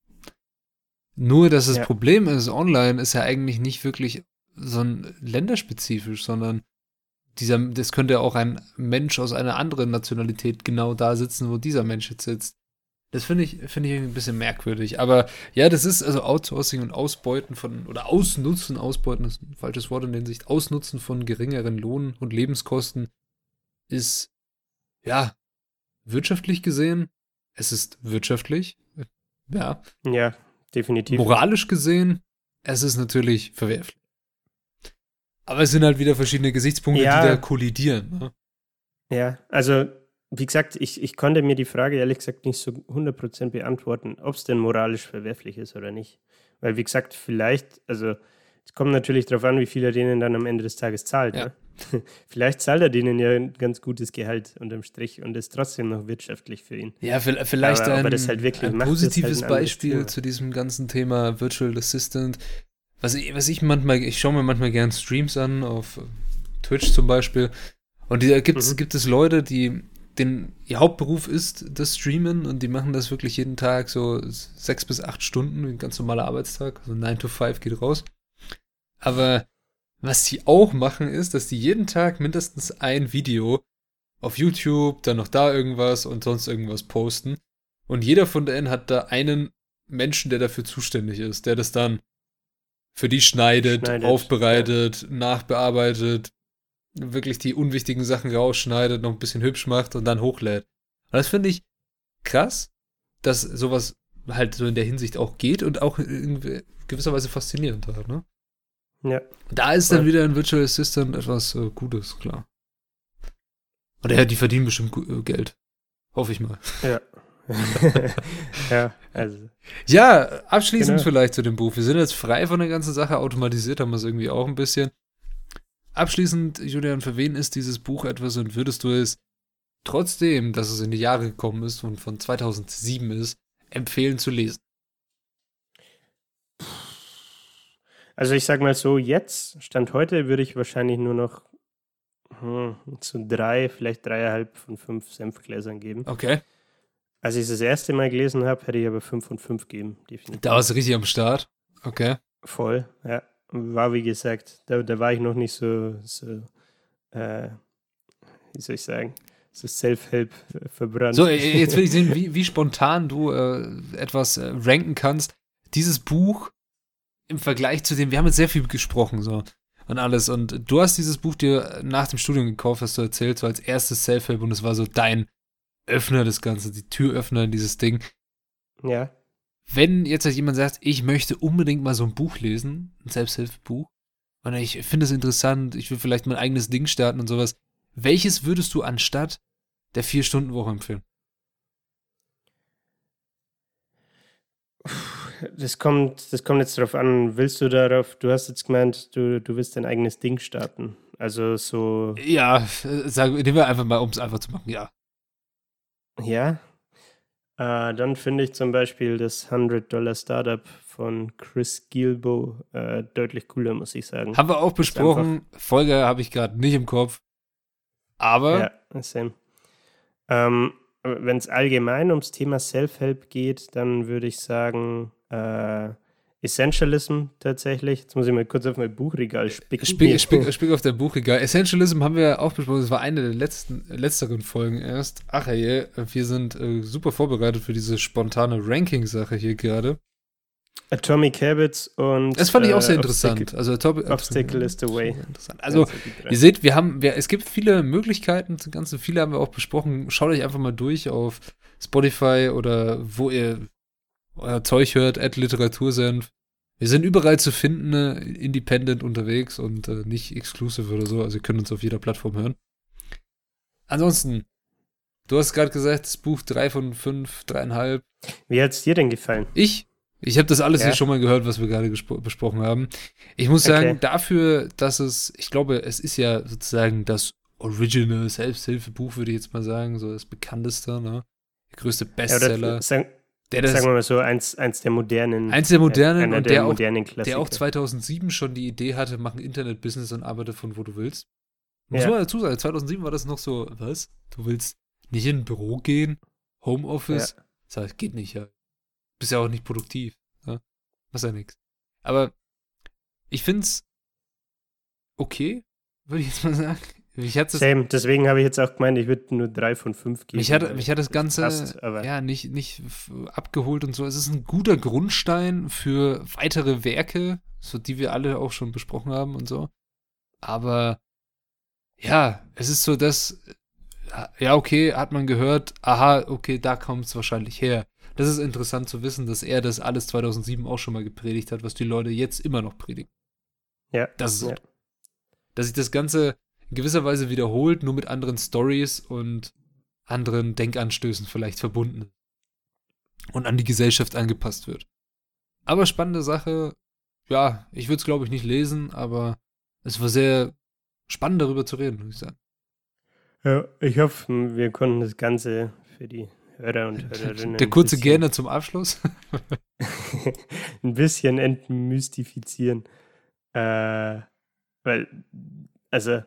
Nur, dass das ja. Problem ist, online ist ja eigentlich nicht wirklich so ein länderspezifisch, sondern dieser, das könnte auch ein Mensch aus einer anderen Nationalität genau da sitzen, wo dieser Mensch jetzt sitzt. Das finde ich, finde ich ein bisschen merkwürdig. Aber ja, das ist also Outsourcing und Ausbeuten von, oder Ausnutzen, Ausbeuten ist ein falsches Wort in der Hinsicht, Ausnutzen von geringeren Lohn- und Lebenskosten ist, ja, wirtschaftlich gesehen, es ist wirtschaftlich, ja. Ja, definitiv. Moralisch gesehen, es ist natürlich verwerflich. Aber es sind halt wieder verschiedene Gesichtspunkte, ja. die da kollidieren. Ne? Ja, also wie gesagt, ich, ich konnte mir die Frage ehrlich gesagt nicht so 100% beantworten, ob es denn moralisch verwerflich ist oder nicht. Weil wie gesagt, vielleicht, also es kommt natürlich darauf an, wie viel er denen dann am Ende des Tages zahlt. Ja. Ne? vielleicht zahlt er denen ja ein ganz gutes Gehalt unterm Strich und ist trotzdem noch wirtschaftlich für ihn. Ja, vielleicht Aber, ein, halt ein macht, positives halt ein Beispiel zu diesem ganzen Thema Virtual Assistant was ich, was ich manchmal, ich schaue mir manchmal gern Streams an, auf Twitch zum Beispiel. Und da gibt's, mhm. gibt es Leute, die, den, ihr Hauptberuf ist das Streamen und die machen das wirklich jeden Tag so sechs bis acht Stunden, ein ganz normaler Arbeitstag, so 9 to 5 geht raus. Aber was sie auch machen, ist, dass die jeden Tag mindestens ein Video auf YouTube, dann noch da irgendwas und sonst irgendwas posten. Und jeder von denen hat da einen Menschen, der dafür zuständig ist, der das dann für die schneidet, schneidet aufbereitet, ja. nachbearbeitet, wirklich die unwichtigen Sachen rausschneidet, noch ein bisschen hübsch macht und dann hochlädt. Und das finde ich krass, dass sowas halt so in der Hinsicht auch geht und auch in gewisser Weise faszinierend halt, ne? Ja. Da ist dann wieder ein Virtual Assistant etwas äh, Gutes, klar. Oder ja, die verdienen bestimmt äh, Geld. Hoffe ich mal. Ja, ja, also. Ja, abschließend genau. vielleicht zu dem Buch. Wir sind jetzt frei von der ganzen Sache, automatisiert haben wir es irgendwie auch ein bisschen. Abschließend, Julian, für wen ist dieses Buch etwas und würdest du es trotzdem, dass es in die Jahre gekommen ist und von 2007 ist, empfehlen zu lesen? Also ich sag mal so, jetzt, Stand heute, würde ich wahrscheinlich nur noch hm, zu drei, vielleicht dreieinhalb von fünf Senfgläsern geben. Okay. Als ich es das erste Mal gelesen habe, hätte ich aber fünf von fünf geben, definitiv. Da warst du richtig am Start. Okay. Voll, ja. War wie gesagt, da, da war ich noch nicht so, so äh, wie soll ich sagen, so Self-Help verbrannt. So, jetzt will ich sehen, wie, wie spontan du äh, etwas äh, ranken kannst. Dieses Buch im Vergleich zu dem, wir haben jetzt sehr viel gesprochen, so und alles. Und du hast dieses Buch dir nach dem Studium gekauft, hast du erzählt, so als erstes Self-Help und es war so dein Öffner des Ganzen, die Türöffner dieses Ding. Ja. Wenn jetzt halt jemand sagt, ich möchte unbedingt mal so ein Buch lesen, ein Selbsthilfebuch, und ich finde es interessant, ich will vielleicht mein eigenes Ding starten und sowas, welches würdest du anstatt der Vier-Stunden-Woche empfehlen? Das kommt, das kommt jetzt darauf an, willst du darauf, du hast jetzt gemeint, du, du willst dein eigenes Ding starten. Also so. Ja, sagen, nehmen wir einfach mal, um es einfach zu machen, ja. Ja. Äh, dann finde ich zum Beispiel das 100-Dollar-Startup von Chris Gilbo äh, deutlich cooler, muss ich sagen. Haben wir auch besprochen. Folge habe ich gerade nicht im Kopf. Aber. Ja, same. Ähm, Wenn es allgemein ums Thema Self-Help geht, dann würde ich sagen, äh, Essentialism tatsächlich. Jetzt muss ich mal kurz auf mein Buchregal spicken. Spick, spick, spick auf der Buchregal. Essentialism haben wir auch besprochen. Das war eine der letzten, letzteren Folgen erst. Ach ey, wir sind äh, super vorbereitet für diese spontane Ranking-Sache hier gerade. Atomic Habits und. Das fand ich auch sehr äh, interessant. Obstacle, also Atomic, Obstacle is the way. Also, ihr seht, wir haben, wir, es gibt viele Möglichkeiten, ganz viele haben wir auch besprochen. Schaut euch einfach mal durch auf Spotify oder wo ihr euer Zeug hört, at Literatursenf. Wir sind überall zu finden, äh, independent unterwegs und äh, nicht exclusive oder so. Also ihr könnt uns auf jeder Plattform hören. Ansonsten, du hast gerade gesagt, das Buch 3 von 5, 3,5. Wie hat es dir denn gefallen? Ich? Ich habe das alles ja. hier schon mal gehört, was wir gerade besprochen haben. Ich muss sagen, okay. dafür, dass es, ich glaube, es ist ja sozusagen das Original Selbsthilfebuch, würde ich jetzt mal sagen, so das bekannteste, ne? Der größte Bestseller. Ja, der das, sagen wir mal so, eins, eins der modernen. Eins der modernen und der, der, auch, der auch 2007 schon die Idee hatte, mach ein Internet-Business und arbeite von wo du willst. Muss ja. man dazu sagen, 2007 war das noch so, was? Du willst nicht in ein Büro gehen? Homeoffice? Ja. Das heißt, geht nicht, ja. Bist ja auch nicht produktiv. Ja? Was ja nix. Aber ich find's okay, würde ich jetzt mal sagen. Mich Same, deswegen habe ich jetzt auch gemeint, ich würde nur drei von fünf geben. Mich hat, mich hat das Ganze passt, ja, nicht, nicht abgeholt und so. Es ist ein guter Grundstein für weitere Werke, so die wir alle auch schon besprochen haben und so. Aber ja, es ist so, dass, ja, okay, hat man gehört, aha, okay, da kommt es wahrscheinlich her. Das ist interessant zu wissen, dass er das alles 2007 auch schon mal gepredigt hat, was die Leute jetzt immer noch predigen. Ja. Das ist so. Ja. Dass sich das Ganze in gewisser Weise wiederholt, nur mit anderen Stories und anderen Denkanstößen vielleicht verbunden und an die Gesellschaft angepasst wird. Aber spannende Sache. Ja, ich würde es glaube ich nicht lesen, aber es war sehr spannend darüber zu reden, muss ich sagen. Ja, ich hoffe, wir konnten das Ganze für die Hörer und Hörerinnen. Der kurze Gerne zum Abschluss. ein bisschen entmystifizieren. Äh, weil, also,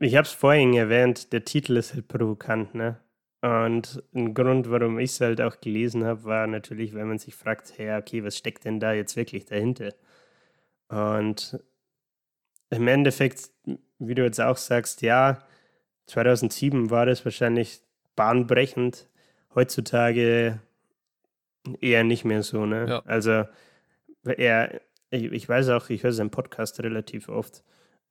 ich habe es vorhin erwähnt, der Titel ist halt provokant, ne? Und ein Grund, warum ich es halt auch gelesen habe, war natürlich, wenn man sich fragt, hey, okay, was steckt denn da jetzt wirklich dahinter? Und im Endeffekt, wie du jetzt auch sagst, ja, 2007 war das wahrscheinlich bahnbrechend. Heutzutage eher nicht mehr so, ne? Ja. Also, er, ich, ich weiß auch, ich höre seinen Podcast relativ oft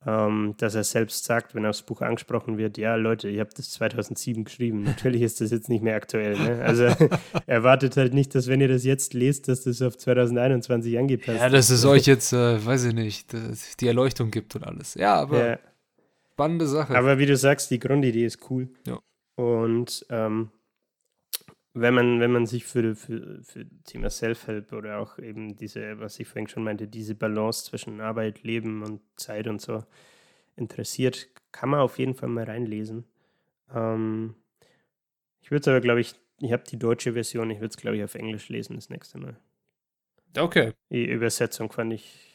ähm, dass er selbst sagt, wenn aufs Buch angesprochen wird, ja Leute, ihr habt das 2007 geschrieben. Natürlich ist das jetzt nicht mehr aktuell. Ne? Also erwartet halt nicht, dass wenn ihr das jetzt lest, dass das auf 2021 angepasst ist. Ja, dass es euch jetzt, äh, weiß ich nicht, die Erleuchtung gibt und alles. Ja, aber ja. spannende Sache. Aber wie du sagst, die Grundidee ist cool. Ja. Und ähm, wenn man, wenn man sich für, für, für Thema Self-Help oder auch eben diese, was ich vorhin schon meinte, diese Balance zwischen Arbeit, Leben und Zeit und so interessiert, kann man auf jeden Fall mal reinlesen. Ähm, ich würde es aber, glaube ich, ich habe die deutsche Version, ich würde es, glaube ich, auf Englisch lesen das nächste Mal. Okay. Die Übersetzung fand ich.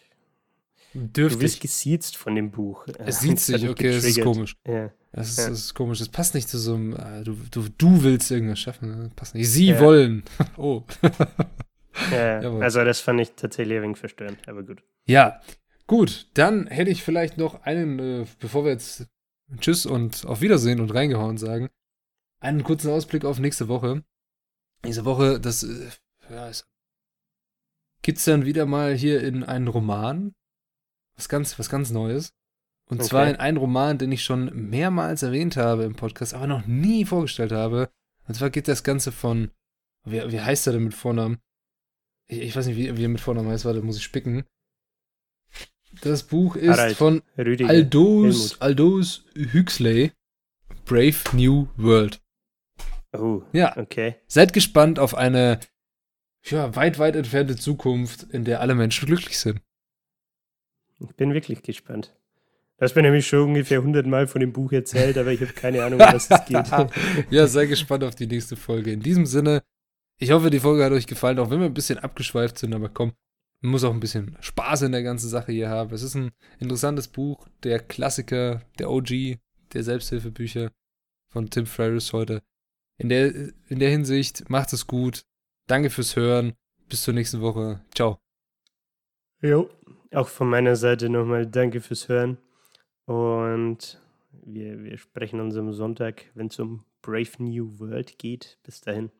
Dürftig. Du wirst gesiezt von dem Buch. Es sieht sich, okay, das ist komisch. Ja. Das ist, Ja. das ist komisch. Das passt nicht zu so einem, äh, du, du, du willst irgendwas schaffen. Ne? Das passt nicht. Sie Ja. wollen. Oh. Ja, also das fand ich tatsächlich ein wenig verstörend, aber gut. Ja, gut. Dann hätte ich vielleicht noch einen, äh, bevor wir jetzt Tschüss und auf Wiedersehen und reingehauen sagen, einen kurzen Ausblick auf nächste Woche. Nächste Woche, das äh, ja, ist, geht's dann wieder mal hier in einen Roman. Was ganz, was ganz Neues. Und Okay. zwar in einen Roman, den ich schon mehrmals erwähnt habe im Podcast, aber noch nie vorgestellt habe. Und zwar geht das Ganze von, wie, wie heißt er denn mit Vornamen? Ich, ich weiß nicht, wie, wie er mit Vornamen heißt, warte, muss ich spicken. Das Buch ist Harald. von Rüdiger. Aldous, Aldous Huxley, Brave New World. Oh, Ja, okay. seid gespannt auf eine ja, weit, weit entfernte Zukunft, in der alle Menschen glücklich sind. Ich bin wirklich gespannt. Hast mir nämlich schon ungefähr 100 Mal von dem Buch erzählt, aber ich habe keine Ahnung, was es geht. ja, sei gespannt auf die nächste Folge. In diesem Sinne, ich hoffe, die Folge hat euch gefallen, auch wenn wir ein bisschen abgeschweift sind, aber komm, man muss auch ein bisschen Spaß in der ganzen Sache hier haben. Es ist ein interessantes Buch, der Klassiker, der OG, der Selbsthilfebücher von Tim Ferriss heute. In der, in der Hinsicht, macht es gut. Danke fürs Hören. Bis zur nächsten Woche. Ciao. Jo, auch von meiner Seite nochmal danke fürs Hören. Und wir, wir sprechen uns am Sonntag, wenn es um Brave New World geht. Bis dahin.